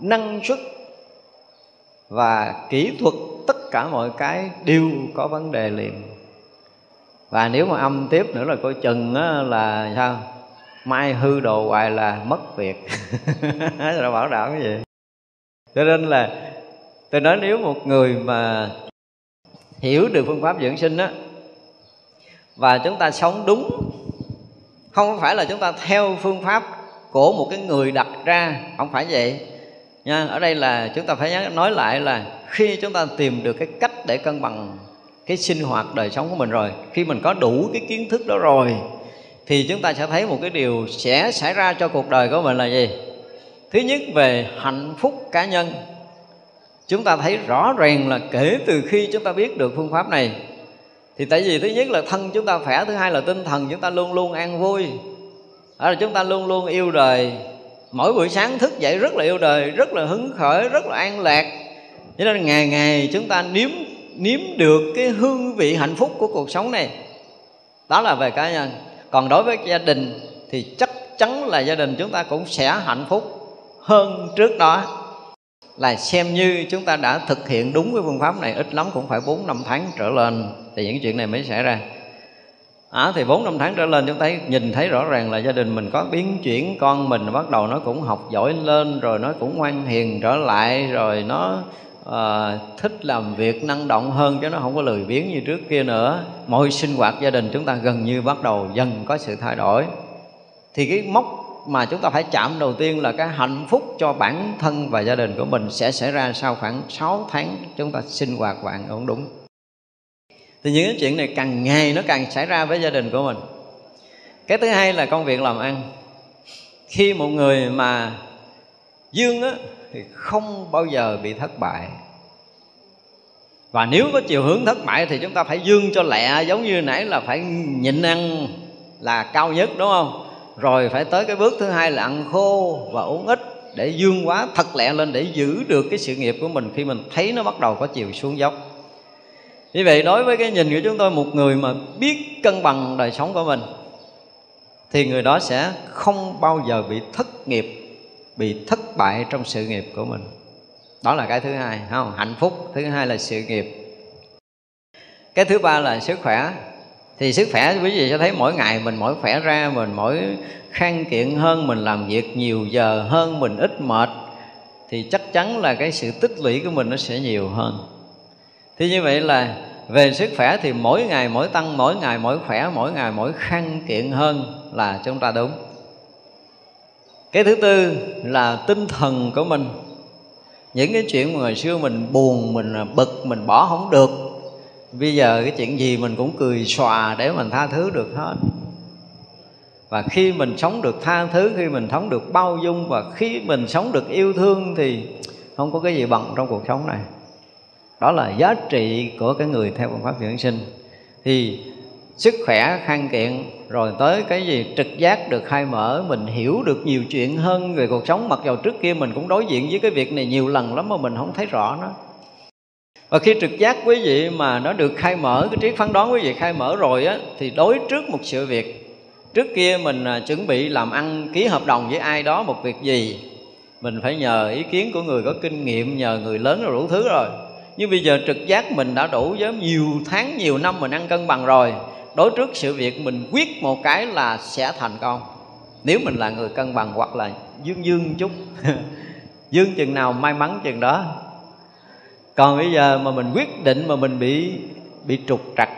năng suất và kỹ thuật tất cả mọi cái đều có vấn đề liền. Và nếu mà âm tiếp nữa là coi chừng là sao? Mai hư đồ hoài là mất việc. [LAUGHS] Rồi bảo đảm cái gì? Cho nên là tôi nói nếu một người mà hiểu được phương pháp dưỡng sinh á, và chúng ta sống đúng, không phải là chúng ta theo phương pháp của một cái người đặt ra, không phải vậy nha. Ở đây là chúng ta phải nói lại là khi chúng ta tìm được cái cách để cân bằng cái sinh hoạt đời sống của mình rồi, khi mình có đủ cái kiến thức đó rồi, thì chúng ta sẽ thấy một cái điều sẽ xảy ra cho cuộc đời của mình là gì? Thứ nhất về hạnh phúc cá nhân. Chúng ta thấy rõ ràng là kể từ khi chúng ta biết được phương pháp này. Thì tại vì thứ nhất là thân chúng ta khỏe, thứ hai là tinh thần chúng ta luôn luôn an vui. Đó là chúng ta luôn luôn yêu đời. Mỗi buổi sáng thức dậy rất là yêu đời, rất là hứng khởi, rất là an lạc. Cho nên ngày ngày chúng ta nếm nếm được cái hương vị hạnh phúc của cuộc sống này. Đó là về cá nhân. Còn đối với gia đình thì chắc chắn là gia đình chúng ta cũng sẽ hạnh phúc hơn trước đó. Là xem như chúng ta đã thực hiện đúng cái phương pháp này ít lắm cũng phải 4 năm tháng trở lên thì những chuyện này mới xảy ra. À, thì 4 năm tháng trở lên chúng ta nhìn thấy rõ ràng là gia đình mình có biến chuyển con mình bắt đầu nó cũng học giỏi lên rồi nó cũng ngoan hiền trở lại rồi nó à, thích làm việc năng động hơn chứ nó không có lười biếng như trước kia nữa. Mọi sinh hoạt gia đình chúng ta gần như bắt đầu dần có sự thay đổi. Thì cái mốc mà chúng ta phải chạm đầu tiên là cái hạnh phúc cho bản thân và gia đình của mình sẽ xảy ra sau khoảng 6 tháng chúng ta sinh hoạt và ăn uống đúng. Thì những cái chuyện này càng ngày nó càng xảy ra với gia đình của mình. Cái thứ hai là công việc làm ăn. Khi một người mà dương á, thì không bao giờ bị thất bại. Và nếu có chiều hướng thất bại thì chúng ta phải dương cho lẹ, giống như nãy là phải nhịn ăn là cao nhất, đúng không? Rồi phải tới cái bước thứ hai là ăn khô và uống ít để dương quá thật lẹ lên để giữ được cái sự nghiệp của mình khi mình thấy nó bắt đầu có chiều xuống dốc. Như vậy đối với cái nhìn của chúng tôi, một người mà biết cân bằng đời sống của mình, thì người đó sẽ không bao giờ bị thất nghiệp, bị thất bại trong sự nghiệp của mình. Đó là cái thứ hai không? Hạnh phúc. Thứ hai là sự nghiệp. Cái thứ ba là sức khỏe thì sức khỏe, quý vị sẽ thấy mỗi ngày mình mỗi khỏe ra, mình mỗi khang kiện hơn, mình làm việc nhiều giờ hơn, mình ít mệt, thì chắc chắn là cái sự tích lũy của mình nó sẽ nhiều hơn. Thì như vậy là về sức khỏe thì mỗi ngày mỗi tăng, mỗi ngày mỗi khỏe, mỗi ngày mỗi khang kiện hơn là chúng ta đúng. Cái thứ tư là tinh thần của mình. Những cái chuyện mà ngày xưa mình buồn, mình bực, mình bỏ không được bây giờ cái chuyện gì mình cũng cười xòa để mình tha thứ được hết. Và khi mình sống được tha thứ, khi mình sống được bao dung, và khi mình sống được yêu thương thì không có cái gì bằng trong cuộc sống này. Đó là giá trị của cái người theo phương pháp dưỡng sinh. Thì sức khỏe khang kiện, rồi tới cái gì trực giác được khai mở, mình hiểu được nhiều chuyện hơn về cuộc sống, mặc dù trước kia mình cũng đối diện với cái việc này nhiều lần lắm mà mình không thấy rõ nó và khi trực giác quý vị mà nó được khai mở, cái trí phán đoán quý vị khai mở rồi á, thì đối trước một sự việc, trước kia mình à, chuẩn bị làm ăn ký hợp đồng với ai đó một việc gì, mình phải nhờ ý kiến của người có kinh nghiệm, nhờ người lớn rồi đủ thứ rồi. Nhưng bây giờ trực giác mình đã đủ với nhiều tháng, nhiều năm mình ăn cân bằng rồi, đối trước sự việc mình quyết một cái là sẽ thành công. Nếu mình là người cân bằng hoặc là dương dương chút, [LAUGHS] dương chừng nào, may mắn chừng đó còn bây giờ mà mình quyết định mà mình bị bị trục trặc,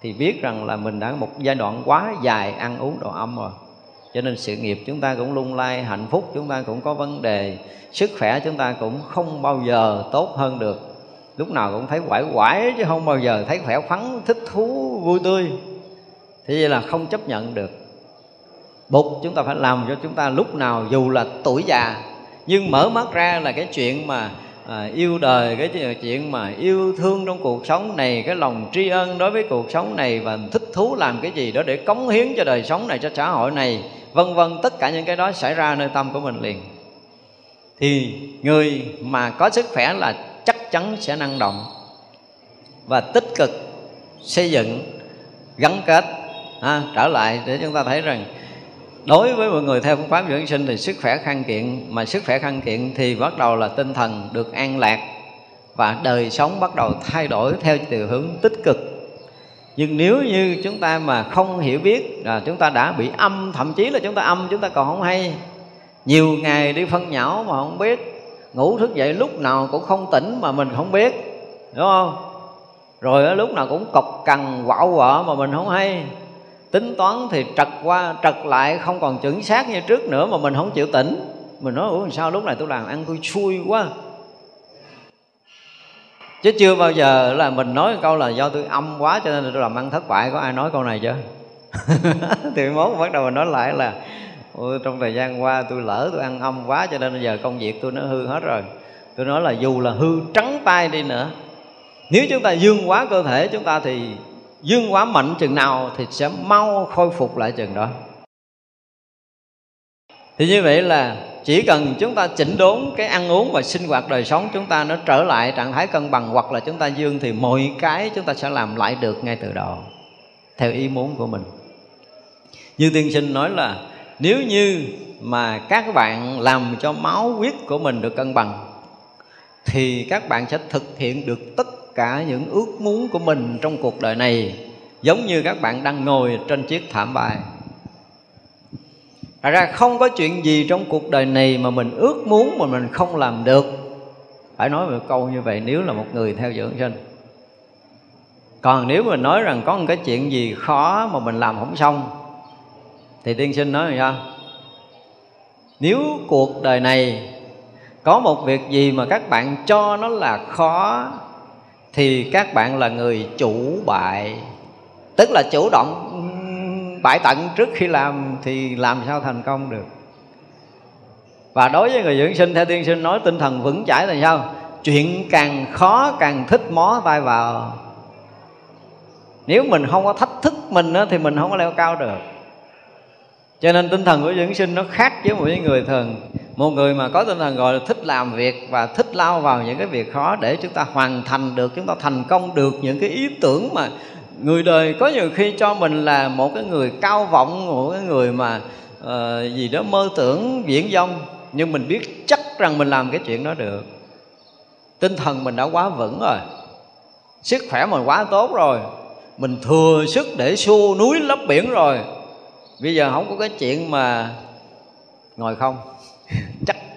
thì biết rằng là mình đã một giai đoạn quá dài ăn uống đồ âm rồi. Cho nên sự nghiệp chúng ta cũng lung lay, hạnh phúc chúng ta cũng có vấn đề, sức khỏe chúng ta cũng không bao giờ tốt hơn được. Lúc nào cũng thấy quải quải chứ không bao giờ thấy khỏe khoắn, thích thú, vui tươi. Thì vậy là không chấp nhận được. Buộc chúng ta phải làm cho chúng ta lúc nào dù là tuổi già, nhưng mở mắt ra là cái chuyện mà à, yêu đời cái chuyện mà yêu thương trong cuộc sống này cái lòng tri ân đối với cuộc sống này và thích thú làm cái gì đó để cống hiến cho đời sống này cho xã hội này vân vân tất cả những cái đó xảy ra nơi tâm của mình liền. Thì người mà có sức khỏe là chắc chắn sẽ năng động và tích cực xây dựng gắn kết ha, trở lại để chúng ta thấy rằng đối với mọi người theo phương pháp dưỡng sinh thì sức khỏe khang kiện, mà sức khỏe khang kiện thì bắt đầu là tinh thần được an lạc và đời sống bắt đầu thay đổi theo chiều hướng tích cực. Nhưng nếu như chúng ta mà không hiểu biết là chúng ta đã bị âm, thậm chí là chúng ta âm, chúng ta còn không hay. Nhiều ngày đi phân nhão mà không biết, ngủ thức dậy lúc nào cũng không tỉnh mà mình không biết, đúng không? Rồi lúc nào cũng cọc cằn quạo quọ mà mình không hay tính toán thì trật qua trật lại không còn chuẩn xác như trước nữa mà mình không chịu tỉnh. Mình nói ủa sao lúc này tôi làm ăn tôi xui quá? Chứ chưa bao giờ là mình nói câu là do tôi âm quá cho nên tôi làm ăn thất bại. Có ai nói câu này chưa? [LAUGHS] Thì mốt bắt đầu mình nói lại là Ôi, trong thời gian qua tôi lỡ tôi ăn âm quá cho nên bây giờ công việc tôi nó hư hết rồi. Tôi nói là dù là hư trắng tay đi nữa. Nếu chúng ta dương quá cơ thể chúng ta thì dương quá mạnh chừng nào thì sẽ mau khôi phục lại chừng đó. Thì như vậy là chỉ cần chúng ta chỉnh đốn cái ăn uống và sinh hoạt đời sống, chúng ta nó trở lại trạng thái cân bằng hoặc là chúng ta dương thì mọi cái chúng ta sẽ làm lại được ngay từ đầu, theo ý muốn của mình. Như tiên sinh nói là nếu như mà các bạn làm cho máu huyết của mình được cân bằng, thì các bạn sẽ thực hiện được tất cả những ước muốn của mình trong cuộc đời này, giống như các bạn đang ngồi trên chiếc thảm bài. Thật ra không có chuyện gì trong cuộc đời này mà mình ước muốn mà mình không làm được. Phải nói một câu như vậy nếu là một người theo dưỡng sinh. Còn nếu mình nói rằng có một cái chuyện gì khó mà mình làm không xong, Thì tiên sinh nói là sao? Nếu cuộc đời này có một việc gì mà các bạn cho nó là khó thì các bạn là người chủ bại. Tức là chủ động bại tận trước khi làm thì làm sao thành công được. Và đối với người dưỡng sinh, theo tiên sinh nói, tinh thần vững chãi là sao? Chuyện càng khó càng thích mó tay vào. Nếu mình không có thách thức mình thì mình không có leo cao được. Cho nên tinh thần của dưỡng sinh nó khác với một người thường một người mà có tinh thần gọi là thích làm việc và thích lao vào những cái việc khó để chúng ta hoàn thành được chúng ta thành công được những cái ý tưởng mà người đời có nhiều khi cho mình là một cái người cao vọng một cái người mà uh, gì đó mơ tưởng viễn vông. Nhưng mình biết chắc rằng mình làm cái chuyện đó được. Tinh thần mình đã quá vững rồi. Sức khỏe mình quá tốt rồi. Mình thừa sức để xua núi lấp biển rồi. Bây giờ không có cái chuyện mà ngồi không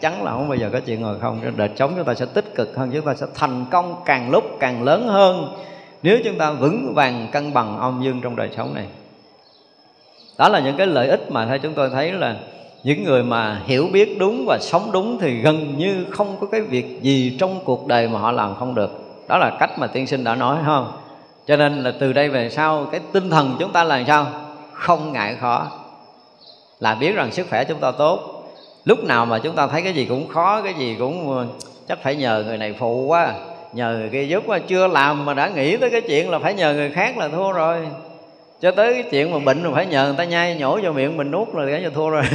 chắn là không bao giờ có chuyện ngồi không. Đời sống chúng ta sẽ tích cực hơn, chúng ta sẽ thành công càng lúc càng lớn hơn. Nếu chúng ta vững vàng, cân bằng âm dương trong đời sống này. Đó là những cái lợi ích mà theo chúng tôi thấy là những người mà hiểu biết đúng và sống đúng thì gần như không có cái việc gì trong cuộc đời mà họ làm không được. Đó là cách mà tiên sinh đã nói không? Cho nên là từ đây về sau, cái tinh thần chúng ta là sao? Không ngại khó. Là biết rằng sức khỏe chúng ta tốt lúc nào mà chúng ta thấy cái gì cũng khó, cái gì cũng ờ, chắc phải nhờ người này phụ quá, nhờ người kia giúp quá. Chưa làm mà đã nghĩ tới cái chuyện là phải nhờ người khác là thua rồi. Cho tới cái chuyện mà bệnh mà phải nhờ người ta nhai nhổ vào miệng mình nuốt là cái cho thua rồi. [LAUGHS]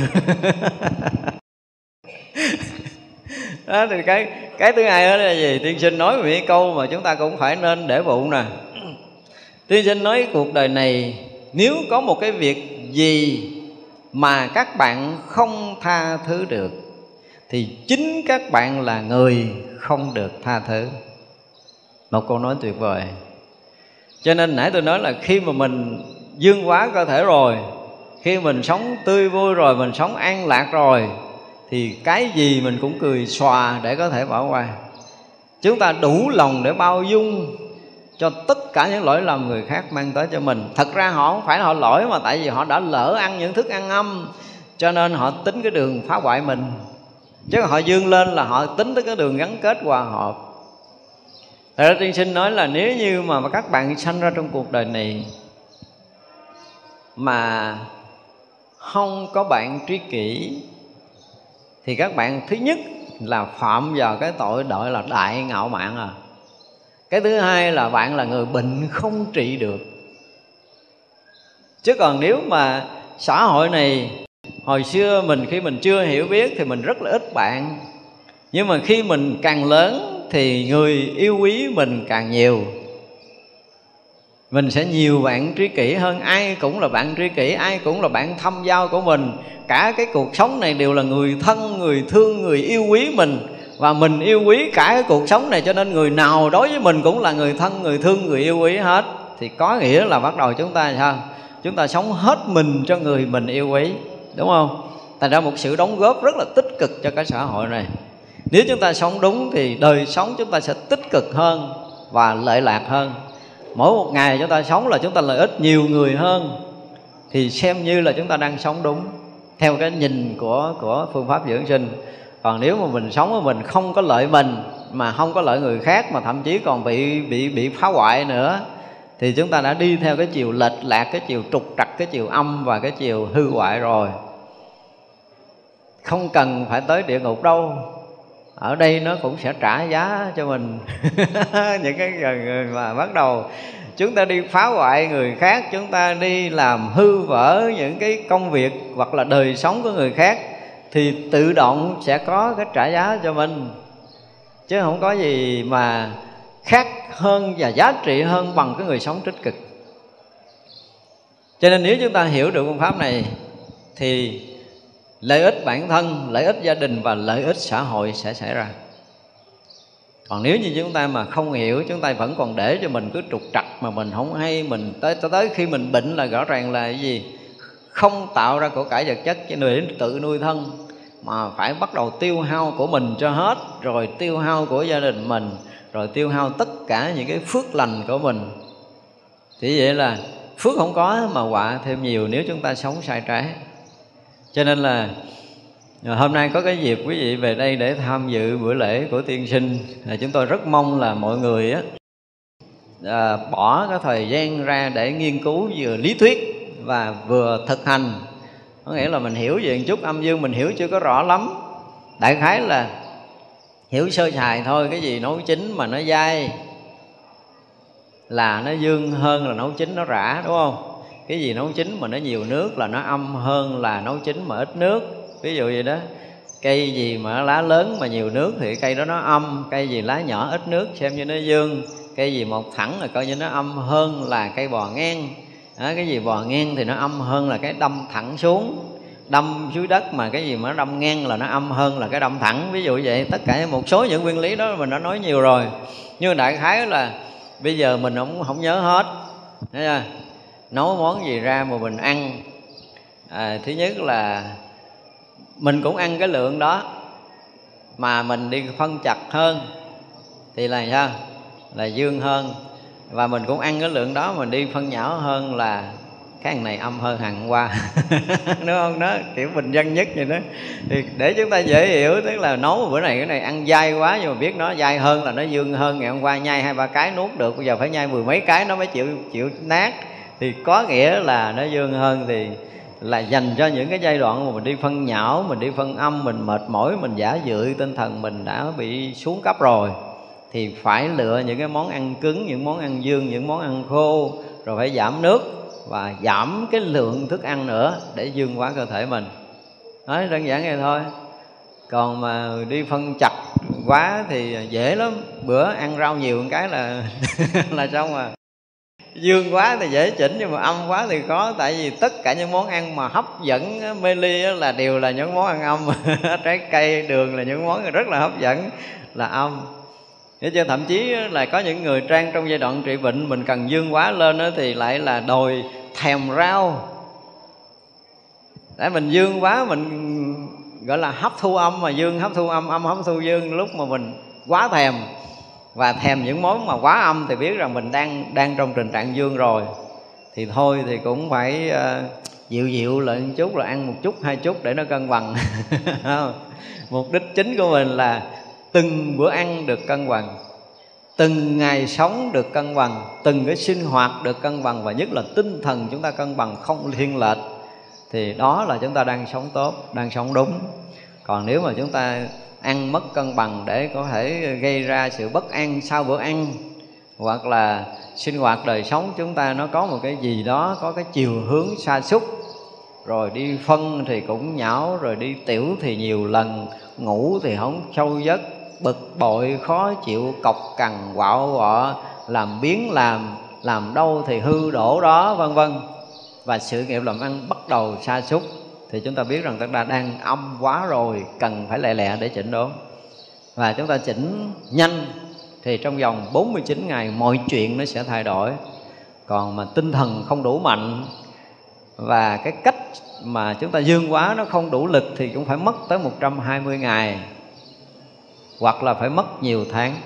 Đó, thì cái cái thứ hai đó là gì? Tiên sinh nói về câu mà chúng ta cũng phải nên để bụng nè. Tiên sinh nói cuộc đời này, nếu có một cái việc gì mà các bạn không tha thứ được, thì chính các bạn là người không được tha thứ. Một câu nói tuyệt vời. Cho nên nãy tôi nói là khi mà mình dương quá cơ thể rồi, khi mình sống tươi vui rồi, mình sống an lạc rồi, thì cái gì mình cũng cười xòa để có thể bỏ qua. Chúng ta đủ lòng để bao dung cho tất cả những lỗi lầm người khác mang tới cho mình. Thật ra họ không phải là họ lỗi mà tại vì họ đã lỡ ăn những thức ăn âm, cho nên họ tính cái đường phá hoại mình. Chứ họ dương lên là họ tính tới cái đường gắn kết hòa hợp. Thật ra tiên sinh nói là nếu như mà các bạn sanh ra trong cuộc đời này Mà không có bạn tri kỷ, Thì các bạn thứ nhất là phạm vào cái tội đội là đại ngạo mạn à cái thứ hai là bạn là người bệnh không trị được. Chứ còn nếu mà xã hội này, hồi xưa mình khi mình chưa hiểu biết thì mình rất là ít bạn. Nhưng mà khi mình càng lớn thì người yêu quý mình càng nhiều. Mình sẽ nhiều bạn tri kỷ hơn ai cũng là bạn tri kỷ, ai cũng là bạn thâm giao của mình. Cả cái cuộc sống này đều là người thân, người thương, người yêu quý mình và mình yêu quý cả cái cuộc sống này, cho nên người nào đối với mình cũng là người thân, người thương, người yêu quý hết. Thì có nghĩa là bắt đầu chúng ta sao? Chúng ta sống hết mình cho người mình yêu quý, đúng không? Thành ra một sự đóng góp rất là tích cực cho cái xã hội này. Nếu chúng ta sống đúng thì đời sống chúng ta sẽ tích cực hơn và lợi lạc hơn. Mỗi một ngày chúng ta sống là chúng ta lợi ích nhiều người hơn, thì xem như là chúng ta đang sống đúng. Theo cái nhìn của của phương pháp dưỡng sinh còn nếu mà mình sống mà mình không có lợi mình, mà không có lợi người khác, mà thậm chí còn bị bị bị phá hoại nữa, thì chúng ta đã đi theo cái chiều lệch lạc, cái chiều trục trặc, cái chiều âm và cái chiều hư hoại rồi. Không cần phải tới địa ngục đâu. Ở đây nó cũng sẽ trả giá cho mình [LAUGHS] những cái người mà bắt đầu. Chúng ta đi phá hoại người khác, chúng ta đi làm hư vỡ những cái công việc hoặc là đời sống của người khác thì tự động sẽ có cái trả giá cho mình. Chứ không có gì mà khác hơn và giá trị hơn bằng cái người sống tích cực. Cho nên nếu chúng ta hiểu được phương pháp này, thì lợi ích bản thân, lợi ích gia đình và lợi ích xã hội sẽ xảy ra. Còn nếu như chúng ta mà không hiểu, chúng ta vẫn còn để cho mình cứ trục trặc mà mình không hay, mình tới tới khi mình bệnh là rõ ràng là cái gì? Không tạo ra của cải vật chất cho người đến tự nuôi thân mà phải bắt đầu tiêu hao của mình cho hết rồi tiêu hao của gia đình mình rồi tiêu hao tất cả những cái phước lành của mình. Thì vậy là phước không có mà họa thêm nhiều nếu chúng ta sống sai trái. Cho nên là à, hôm nay có cái dịp quý vị về đây để tham dự bữa lễ của tiên sinh. Là chúng tôi rất mong là mọi người á à, bỏ cái thời gian ra để nghiên cứu vừa lý thuyết và vừa thực hành. Có nghĩa là mình hiểu về một chút âm dương mình hiểu chưa có rõ lắm. Đại khái là hiểu sơ sài thôi, cái gì nấu chín mà nó dai là nó dương hơn là nấu chín nó rã, đúng không? Cái gì nấu chín mà nó nhiều nước là nó âm hơn là nấu chín mà ít nước. Ví dụ vậy đó. Cây gì mà lá lớn mà nhiều nước thì cây đó nó âm, cây gì lá nhỏ ít nước xem như nó dương. Cây gì một thẳng là coi như nó âm hơn là cây bò ngang đó, cái gì bò ngang thì nó âm hơn là cái đâm thẳng xuống. Đâm dưới đất mà cái gì mà nó đâm ngang là nó âm hơn là cái đâm thẳng. Ví dụ vậy tất cả một số những nguyên lý đó mình đã nói nhiều rồi. Nhưng đại khái là bây giờ mình cũng không nhớ hết. Thấy chưa? nấu món gì ra mà mình ăn. À, thứ nhất là mình cũng ăn cái lượng đó mà mình đi phân chặt hơn. Thì là sao? Là dương hơn và mình cũng ăn cái lượng đó, mình đi phân nhỏ hơn là cái hàng này âm hơn hàng qua. [LAUGHS] Đúng không? Đó, kiểu bình dân nhất vậy đó. Thì để chúng ta dễ hiểu, tức là nấu bữa này, cái này ăn dai quá nhưng mà biết nó dai hơn là nó dương hơn. Ngày hôm qua nhai hai ba cái nuốt được, bây giờ phải nhai mười mấy cái nó mới chịu chịu nát. Thì có nghĩa là nó dương hơn thì là dành cho những cái giai đoạn mà mình đi phân nhão mình đi phân âm, mình mệt mỏi, mình giả dự tinh thần mình đã bị xuống cấp rồi thì phải lựa những cái món ăn cứng, những món ăn dương, những món ăn khô, rồi phải giảm nước và giảm cái lượng thức ăn nữa để dương hóa cơ thể mình. Nói đơn giản vậy thôi. Còn mà đi phân chặt quá thì dễ lắm. Bữa ăn rau nhiều một cái là [LAUGHS] là xong à. Dương quá thì dễ chỉnh nhưng mà âm quá thì khó, tại vì tất cả những món ăn mà hấp dẫn mê ly là đều là những món ăn âm. [LAUGHS] Trái cây, đường là những món rất là hấp dẫn, là âm. Thế cho thậm chí là có những người trang trong giai đoạn trị bệnh Mình cần dương quá lên đó thì lại là đòi thèm rau. Để mình dương quá mình gọi là hấp thu âm mà dương hấp thu âm âm hấp thu dương lúc mà mình quá thèm. Và thèm những món mà quá âm thì biết rằng mình đang đang trong tình trạng dương rồi. Thì thôi thì cũng phải uh, dịu dịu lại một chút rồi ăn một chút hai chút để nó cân bằng. [LAUGHS] Mục đích chính của mình là từng bữa ăn được cân bằng. Từng ngày sống được cân bằng. Từng cái sinh hoạt được cân bằng. Và nhất là tinh thần chúng ta cân bằng không thiên lệch, thì đó là chúng ta đang sống tốt, đang sống đúng. Còn nếu mà chúng ta ăn mất cân bằng để có thể gây ra sự bất an sau bữa ăn, hoặc là sinh hoạt đời sống chúng ta nó có một cái gì đó, có cái chiều hướng xa xúc rồi đi phân thì cũng nhão, rồi đi tiểu thì nhiều lần, ngủ thì không sâu giấc bực bội, khó chịu, cọc cằn, quạo quọ, làm biến làm làm đâu thì hư đổ đó, vân vân. Và sự nghiệp làm ăn bắt đầu sa sút. Thì chúng ta biết rằng chúng ta đang âm quá rồi, cần phải lẹ lẹ để chỉnh đốn. Và chúng ta chỉnh nhanh, thì trong vòng 49 ngày mọi chuyện nó sẽ thay đổi. Còn mà tinh thần không đủ mạnh, và cái cách mà chúng ta dương quá nó không đủ lực thì cũng phải mất tới 120 ngày hoặc là phải mất nhiều tháng.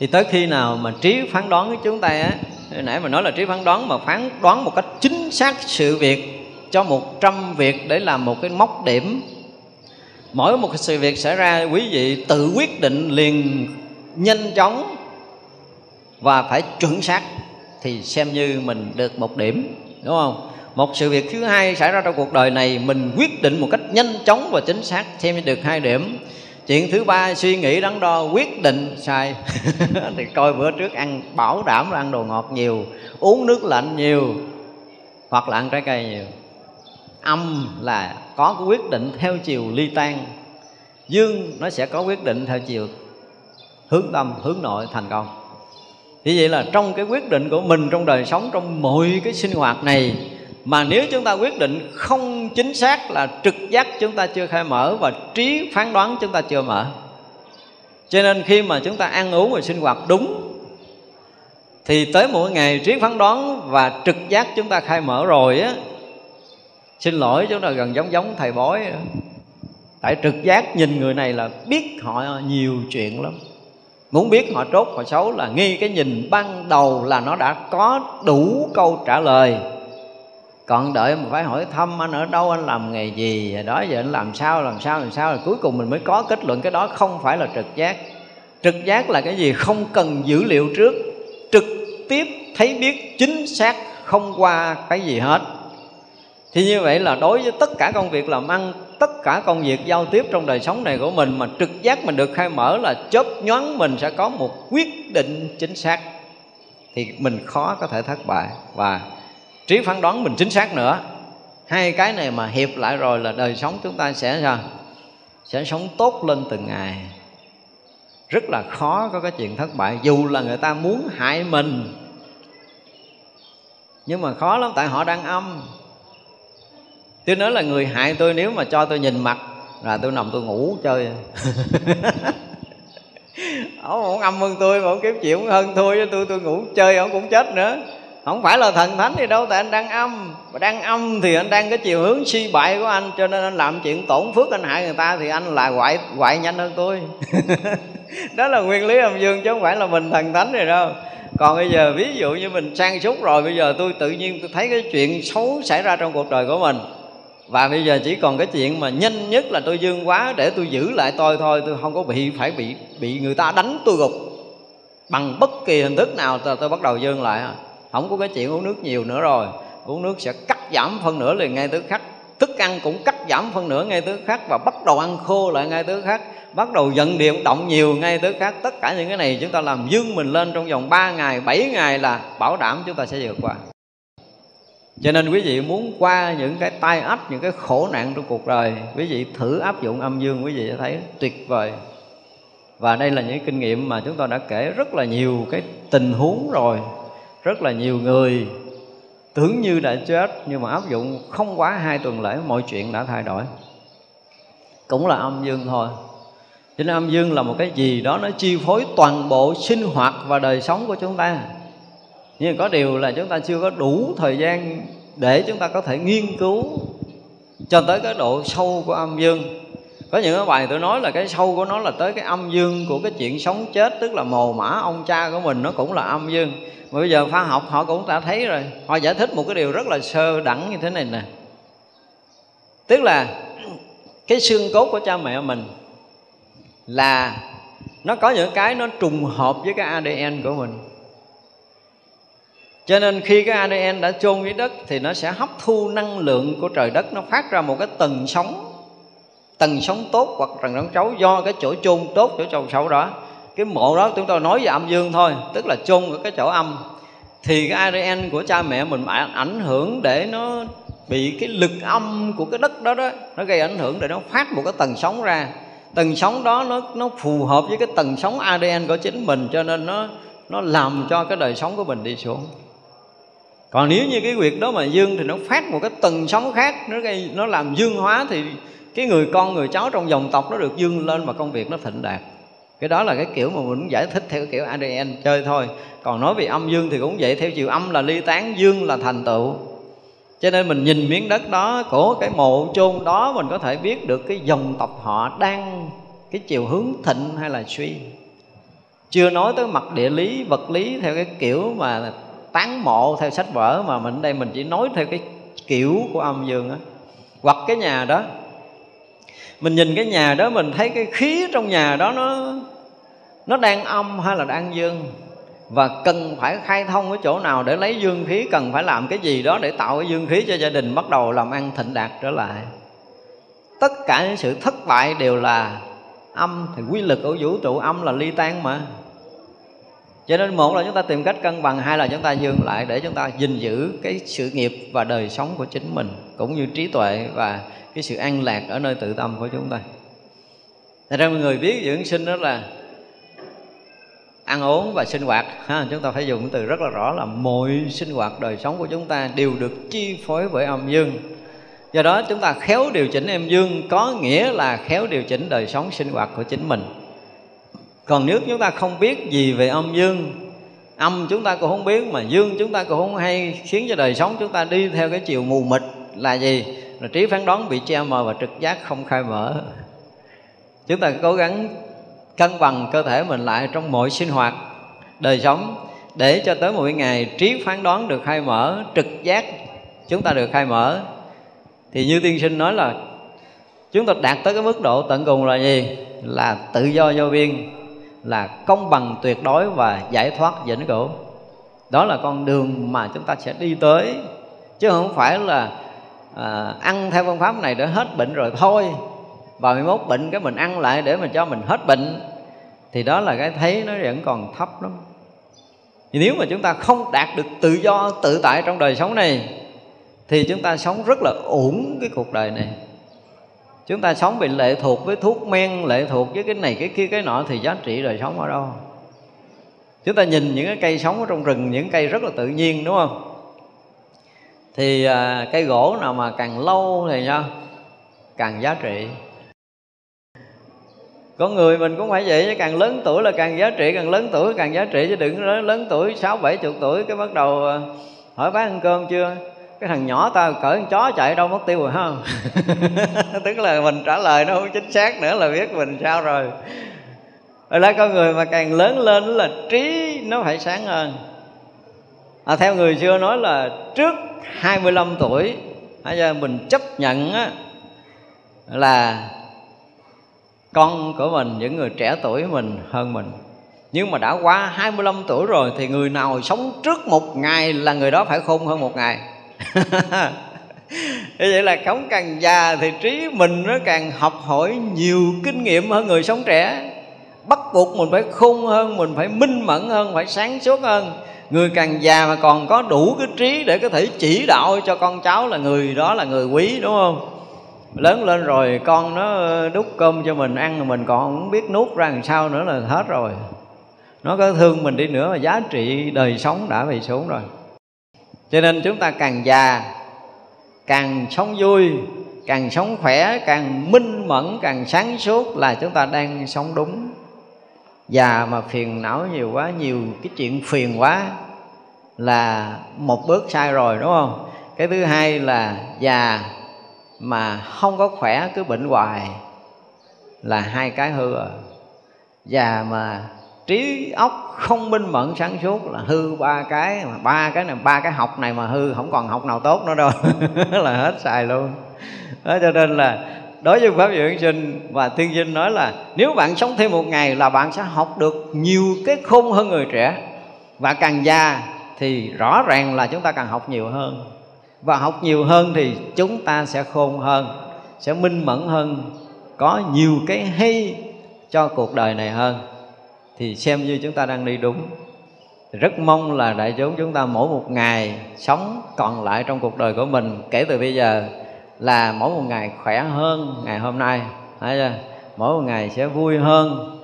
Thì tới khi nào mà trí phán đoán của chúng ta á nãy mà nói là trí phán đoán mà phán đoán một cách chính xác sự việc cho một trăm việc để làm một cái mốc điểm. Mỗi một sự việc xảy ra, quý vị tự quyết định liền nhanh chóng và phải chuẩn xác thì xem như mình được một điểm, đúng không? Một sự việc thứ hai xảy ra trong cuộc đời này, mình quyết định một cách nhanh chóng và chính xác, xem như được hai điểm chuyện thứ ba, suy nghĩ đắn đo, quyết định sai. [LAUGHS] Thì coi bữa trước ăn bảo đảm là ăn đồ ngọt nhiều, uống nước lạnh nhiều, hoặc là ăn trái cây nhiều. Âm là có quyết định theo chiều ly tan. Dương nó sẽ có quyết định theo chiều hướng tâm, hướng nội thành công. Như vậy là trong cái quyết định của mình trong đời sống, trong mọi cái sinh hoạt này mà nếu chúng ta quyết định không chính xác là trực giác chúng ta chưa khai mở và trí phán đoán chúng ta chưa mở. Cho nên khi mà chúng ta ăn uống và sinh hoạt đúng, thì tới mỗi ngày trí phán đoán và trực giác chúng ta khai mở rồi á, xin lỗi, chúng ta gần giống giống thầy bói tại trực giác nhìn người này là biết họ nhiều chuyện lắm. Muốn biết họ tốt, họ xấu là nghi cái nhìn ban đầu là nó đã có đủ câu trả lời còn đợi mà phải hỏi thăm anh ở đâu, anh làm nghề gì đó giờ anh làm sao làm sao làm sao, rồi cuối cùng mình mới có kết luận cái đó không phải là trực giác. Trực giác là cái gì? Không cần dữ liệu trước, trực tiếp thấy biết, chính xác, không qua cái gì hết. Thì như vậy là đối với tất cả công việc làm ăn, tất cả công việc giao tiếp trong đời sống này của mình mà trực giác mình được khai mở là chớp nhoáng mình sẽ có một quyết định chính xác. Thì mình khó có thể thất bại. Và trí phán đoán mình chính xác nữa. Hai cái này mà hiệp lại rồi là đời sống chúng ta sẽ sao? Sẽ sống tốt lên từng ngày. Rất là khó có cái chuyện thất bại, dù là người ta muốn hại mình. Nhưng mà khó lắm, tại họ đang âm. Tôi nói là người hại tôi, nếu mà cho tôi nhìn mặt, là tôi nằm tôi ngủ chơi. [LAUGHS] Ông âm hơn tôi mà ông kiếm chịu hơn thôi chứ tôi tôi ngủ chơi, ông cũng chết nữa không phải là thần thánh gì đâu tại anh đang âm. Và đang âm thì anh đang cái chiều hướng suy bại của anh cho nên anh làm chuyện tổn phước anh hại người ta thì anh là quại quại nhanh hơn tôi. [LAUGHS] Đó là nguyên lý âm dương chứ không phải là mình thần thánh rồi đâu. Còn bây giờ ví dụ như mình sang sút rồi bây giờ tôi tự nhiên tôi thấy cái chuyện xấu xảy ra trong cuộc đời của mình. Và bây giờ chỉ còn cái chuyện mà nhanh nhất là tôi dương quá để tôi giữ lại tôi thôi tôi không có bị phải bị bị người ta đánh tôi gục. Bằng bất kỳ hình thức nào tôi, tôi bắt đầu dương lại không có cái chuyện uống nước nhiều nữa rồi. Uống nước sẽ cắt giảm phân nửa liền ngay tức khắc. Thức ăn cũng cắt giảm phân nửa ngay tức khắc và bắt đầu ăn khô lại ngay tức khắc. Bắt đầu giận điện động nhiều ngay tức khắc. Tất cả những cái này chúng ta làm dương mình lên trong vòng 3 ngày 7 ngày là bảo đảm chúng ta sẽ vượt qua. Cho nên quý vị muốn qua những cái tai ách những cái khổ nạn trong cuộc đời, quý vị thử áp dụng âm dương, quý vị sẽ thấy tuyệt vời. Và đây là những kinh nghiệm mà chúng tôi đã kể rất là nhiều cái tình huống rồi rất là nhiều người tưởng như đã chết nhưng mà áp dụng không quá hai tuần lễ, mọi chuyện đã thay đổi. Cũng là âm dương thôi. Cho nên âm dương là một cái gì đó nó chi phối toàn bộ sinh hoạt và đời sống của chúng ta. Nhưng có điều là chúng ta chưa có đủ thời gian để chúng ta có thể nghiên cứu cho tới cái độ sâu của âm dương có những cái bài tôi nói là cái sâu của nó là tới cái âm dương của cái chuyện sống chết, tức là mồ mã ông cha của mình nó cũng là âm dương. Mà bây giờ khoa học, họ cũng đã thấy rồi. Họ giải thích một cái điều rất là sơ đẳng như thế này nè. Tức là cái xương cốt của cha mẹ mình là nó có những cái nó trùng hợp với cái ADN của mình. Cho nên khi cái ADN đã chôn dưới đất thì nó sẽ hấp thu năng lượng của trời đất, nó phát ra một cái tầng sóng tầng sóng tốt hoặc tầng sóng xấu do cái chỗ chôn tốt, chỗ chôn xấu đó. Cái mộ đó chúng tôi nói về âm dương thôi, tức là chôn ở cái chỗ âm. Thì cái ADN của cha mẹ mình ảnh hưởng để nó bị cái lực âm của cái đất đó đó, nó gây ảnh hưởng để nó phát một cái tầng sóng ra. Tầng sóng đó nó nó phù hợp với cái tầng sóng ADN của chính mình, cho nên nó nó làm cho cái đời sống của mình đi xuống. Còn nếu như cái việc đó mà dương thì nó phát một cái tầng sóng khác, nó gây, nó làm dương hóa thì cái người con, người cháu trong dòng tộc nó được dương lên và công việc nó thịnh đạt. Cái đó là cái kiểu mà mình giải thích theo kiểu ADN chơi thôi. Còn nói về âm dương thì cũng vậy, theo chiều âm là ly tán, dương là thành tựu. Cho nên mình nhìn miếng đất đó của cái mộ chôn đó, mình có thể biết được cái dòng tộc họ đang cái chiều hướng thịnh hay là suy. Chưa nói tới mặt địa lý, vật lý theo cái kiểu mà tán mộ theo sách vở mà mình đây mình chỉ nói theo cái kiểu của âm dương á. Hoặc cái nhà đó mình nhìn cái nhà đó, mình thấy cái khí trong nhà đó nó nó đang âm hay là đang dương? Và cần phải khai thông cái chỗ nào để lấy dương khí, cần phải làm cái gì đó để tạo cái dương khí cho gia đình, bắt đầu làm ăn thịnh đạt trở lại. Tất cả những sự thất bại đều là âm, thì quy lực của vũ trụ âm là ly tan mà. Cho nên một là chúng ta tìm cách cân bằng, hai là chúng ta dương lại để chúng ta gìn giữ cái sự nghiệp và đời sống của chính mình, cũng như trí tuệ và cái sự an lạc ở nơi tự tâm của chúng ta. Thật ra mọi người biết dưỡng sinh đó là ăn uống và sinh hoạt. Ha, chúng ta phải dùng từ rất là rõ là mọi sinh hoạt đời sống của chúng ta đều được chi phối bởi âm dương. Do đó chúng ta khéo điều chỉnh âm dương có nghĩa là khéo điều chỉnh đời sống sinh hoạt của chính mình. Còn nếu chúng ta không biết gì về âm dương âm chúng ta cũng không biết mà dương chúng ta cũng không hay khiến cho đời sống chúng ta đi theo cái chiều mù mịt là gì? Là trí phán đoán bị che mờ và trực giác không khai mở. Chúng ta cố gắng cân bằng cơ thể mình lại trong mọi sinh hoạt, đời sống. Để cho tới một ngày trí phán đoán được khai mở, trực giác chúng ta được khai mở. Thì như tiên sinh nói là chúng ta đạt tới cái mức độ tận cùng là gì? Là tự do vô biên, là công bằng tuyệt đối và giải thoát vĩnh cửu. Đó là con đường mà chúng ta sẽ đi tới, chứ không phải là à, ăn theo phương pháp này để hết bệnh rồi thôi. Và 21 bệnh cái mình ăn lại để mình cho mình hết bệnh. Thì đó là cái thấy nó vẫn còn thấp lắm. Nếu mà chúng ta không đạt được tự do tự tại trong đời sống này thì chúng ta sống rất là uổng cái cuộc đời này. Chúng ta sống bị lệ thuộc với thuốc men lệ thuộc với cái này cái kia cái nọ thì giá trị đời sống ở đâu? Chúng ta nhìn những cái cây sống ở trong rừng những cây rất là tự nhiên đúng không? Thì à, cái cây gỗ nào mà càng lâu thì nha càng giá trị. Con người mình cũng phải vậy chứ càng lớn tuổi là càng giá trị càng lớn tuổi càng giá trị chứ đừng lớn, lớn tuổi sáu bảy chục tuổi cái bắt đầu à, hỏi bác ăn cơm chưa? Cái thằng nhỏ ta cởi con chó chạy đâu mất tiêu rồi ha [LAUGHS] tức là mình trả lời nó không chính xác nữa là biết mình sao rồi. Rồi là con người mà càng lớn lên là trí nó phải sáng hơn à, theo người xưa nói là trước 25 tuổi bây giờ mình chấp nhận á, là con của mình những người trẻ tuổi mình hơn mình. Nhưng mà đã qua 25 tuổi rồi thì người nào sống trước một ngày là người đó phải khôn hơn một ngày. [LAUGHS] Vậy là cống càng già thì trí mình nó càng học hỏi nhiều kinh nghiệm hơn người sống trẻ. Bắt buộc mình phải khôn hơn mình phải minh mẫn hơn phải sáng suốt hơn người càng già mà còn có đủ cái trí để có thể chỉ đạo cho con cháu là người đó là người quý, đúng không? Lớn lên rồi con nó đút cơm cho mình ăn mình còn không biết nuốt ra làm sao nữa là hết rồi. Nó có thương mình đi nữa mà giá trị đời sống đã bị xuống rồi. Cho nên chúng ta càng già, càng sống vui, càng sống khỏe, càng minh mẫn, càng sáng suốt là chúng ta đang sống đúng già mà phiền não nhiều quá, nhiều cái chuyện phiền quá là một bước sai rồi, đúng không? Cái thứ hai là, già mà không có khỏe, cứ bệnh hoài là hai cái hư rồi già mà trí óc không minh mẫn sáng suốt là hư ba cái, mà ba cái này, ba cái học này mà hư, không còn học nào tốt nữa đâu. [LAUGHS] Là hết xài luôn. Đó, cho nên là đối với pháp dưỡng sinh và tiên sinh nói là nếu bạn sống thêm một ngày là bạn sẽ học được nhiều cái khôn hơn người trẻ. Và càng già thì rõ ràng là chúng ta càng học nhiều hơn. Và học nhiều hơn thì chúng ta sẽ khôn hơn, sẽ minh mẫn hơn, có nhiều cái hay cho cuộc đời này hơn. Thì xem như chúng ta đang đi đúng. Rất mong là đại chúng chúng ta mỗi một ngày sống còn lại trong cuộc đời của mình, kể từ bây giờ là mỗi một ngày khỏe hơn ngày hôm nay. Thấy chưa? mỗi một ngày sẽ vui hơn.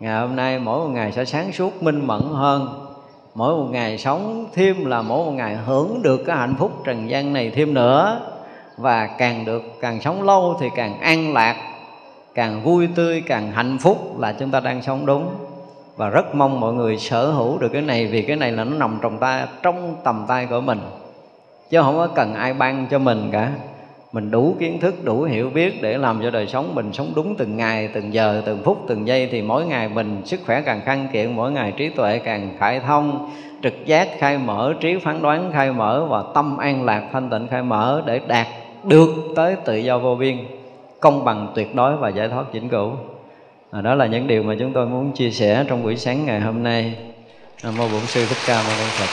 Ngày hôm nay mỗi một ngày sẽ sáng suốt, minh mẫn hơn. Mỗi một ngày sống thêm là mỗi một ngày hưởng được cái hạnh phúc trần gian này thêm nữa. Và càng được càng sống lâu thì càng an lạc, càng vui tươi, càng hạnh phúc là chúng ta đang sống đúng. Và rất mong mọi người sở hữu được cái này vì cái này là nó nằm trong ta trong tầm tay của mình. Chứ không có cần ai ban cho mình cả mình đủ kiến thức đủ hiểu biết để làm cho đời sống mình sống đúng từng ngày từng giờ từng phút từng giây. Thì mỗi ngày mình sức khỏe càng khăn kiện mỗi ngày trí tuệ càng khai thông trực giác khai mở trí phán đoán khai mở và tâm an lạc thanh tịnh khai mở để đạt được tới tự do vô biên công bằng tuyệt đối và giải thoát vĩnh cửu à, đó là những điều mà chúng tôi muốn chia sẻ trong buổi sáng ngày hôm nay. Nam mô bổn sư thích ca mâu ni phật.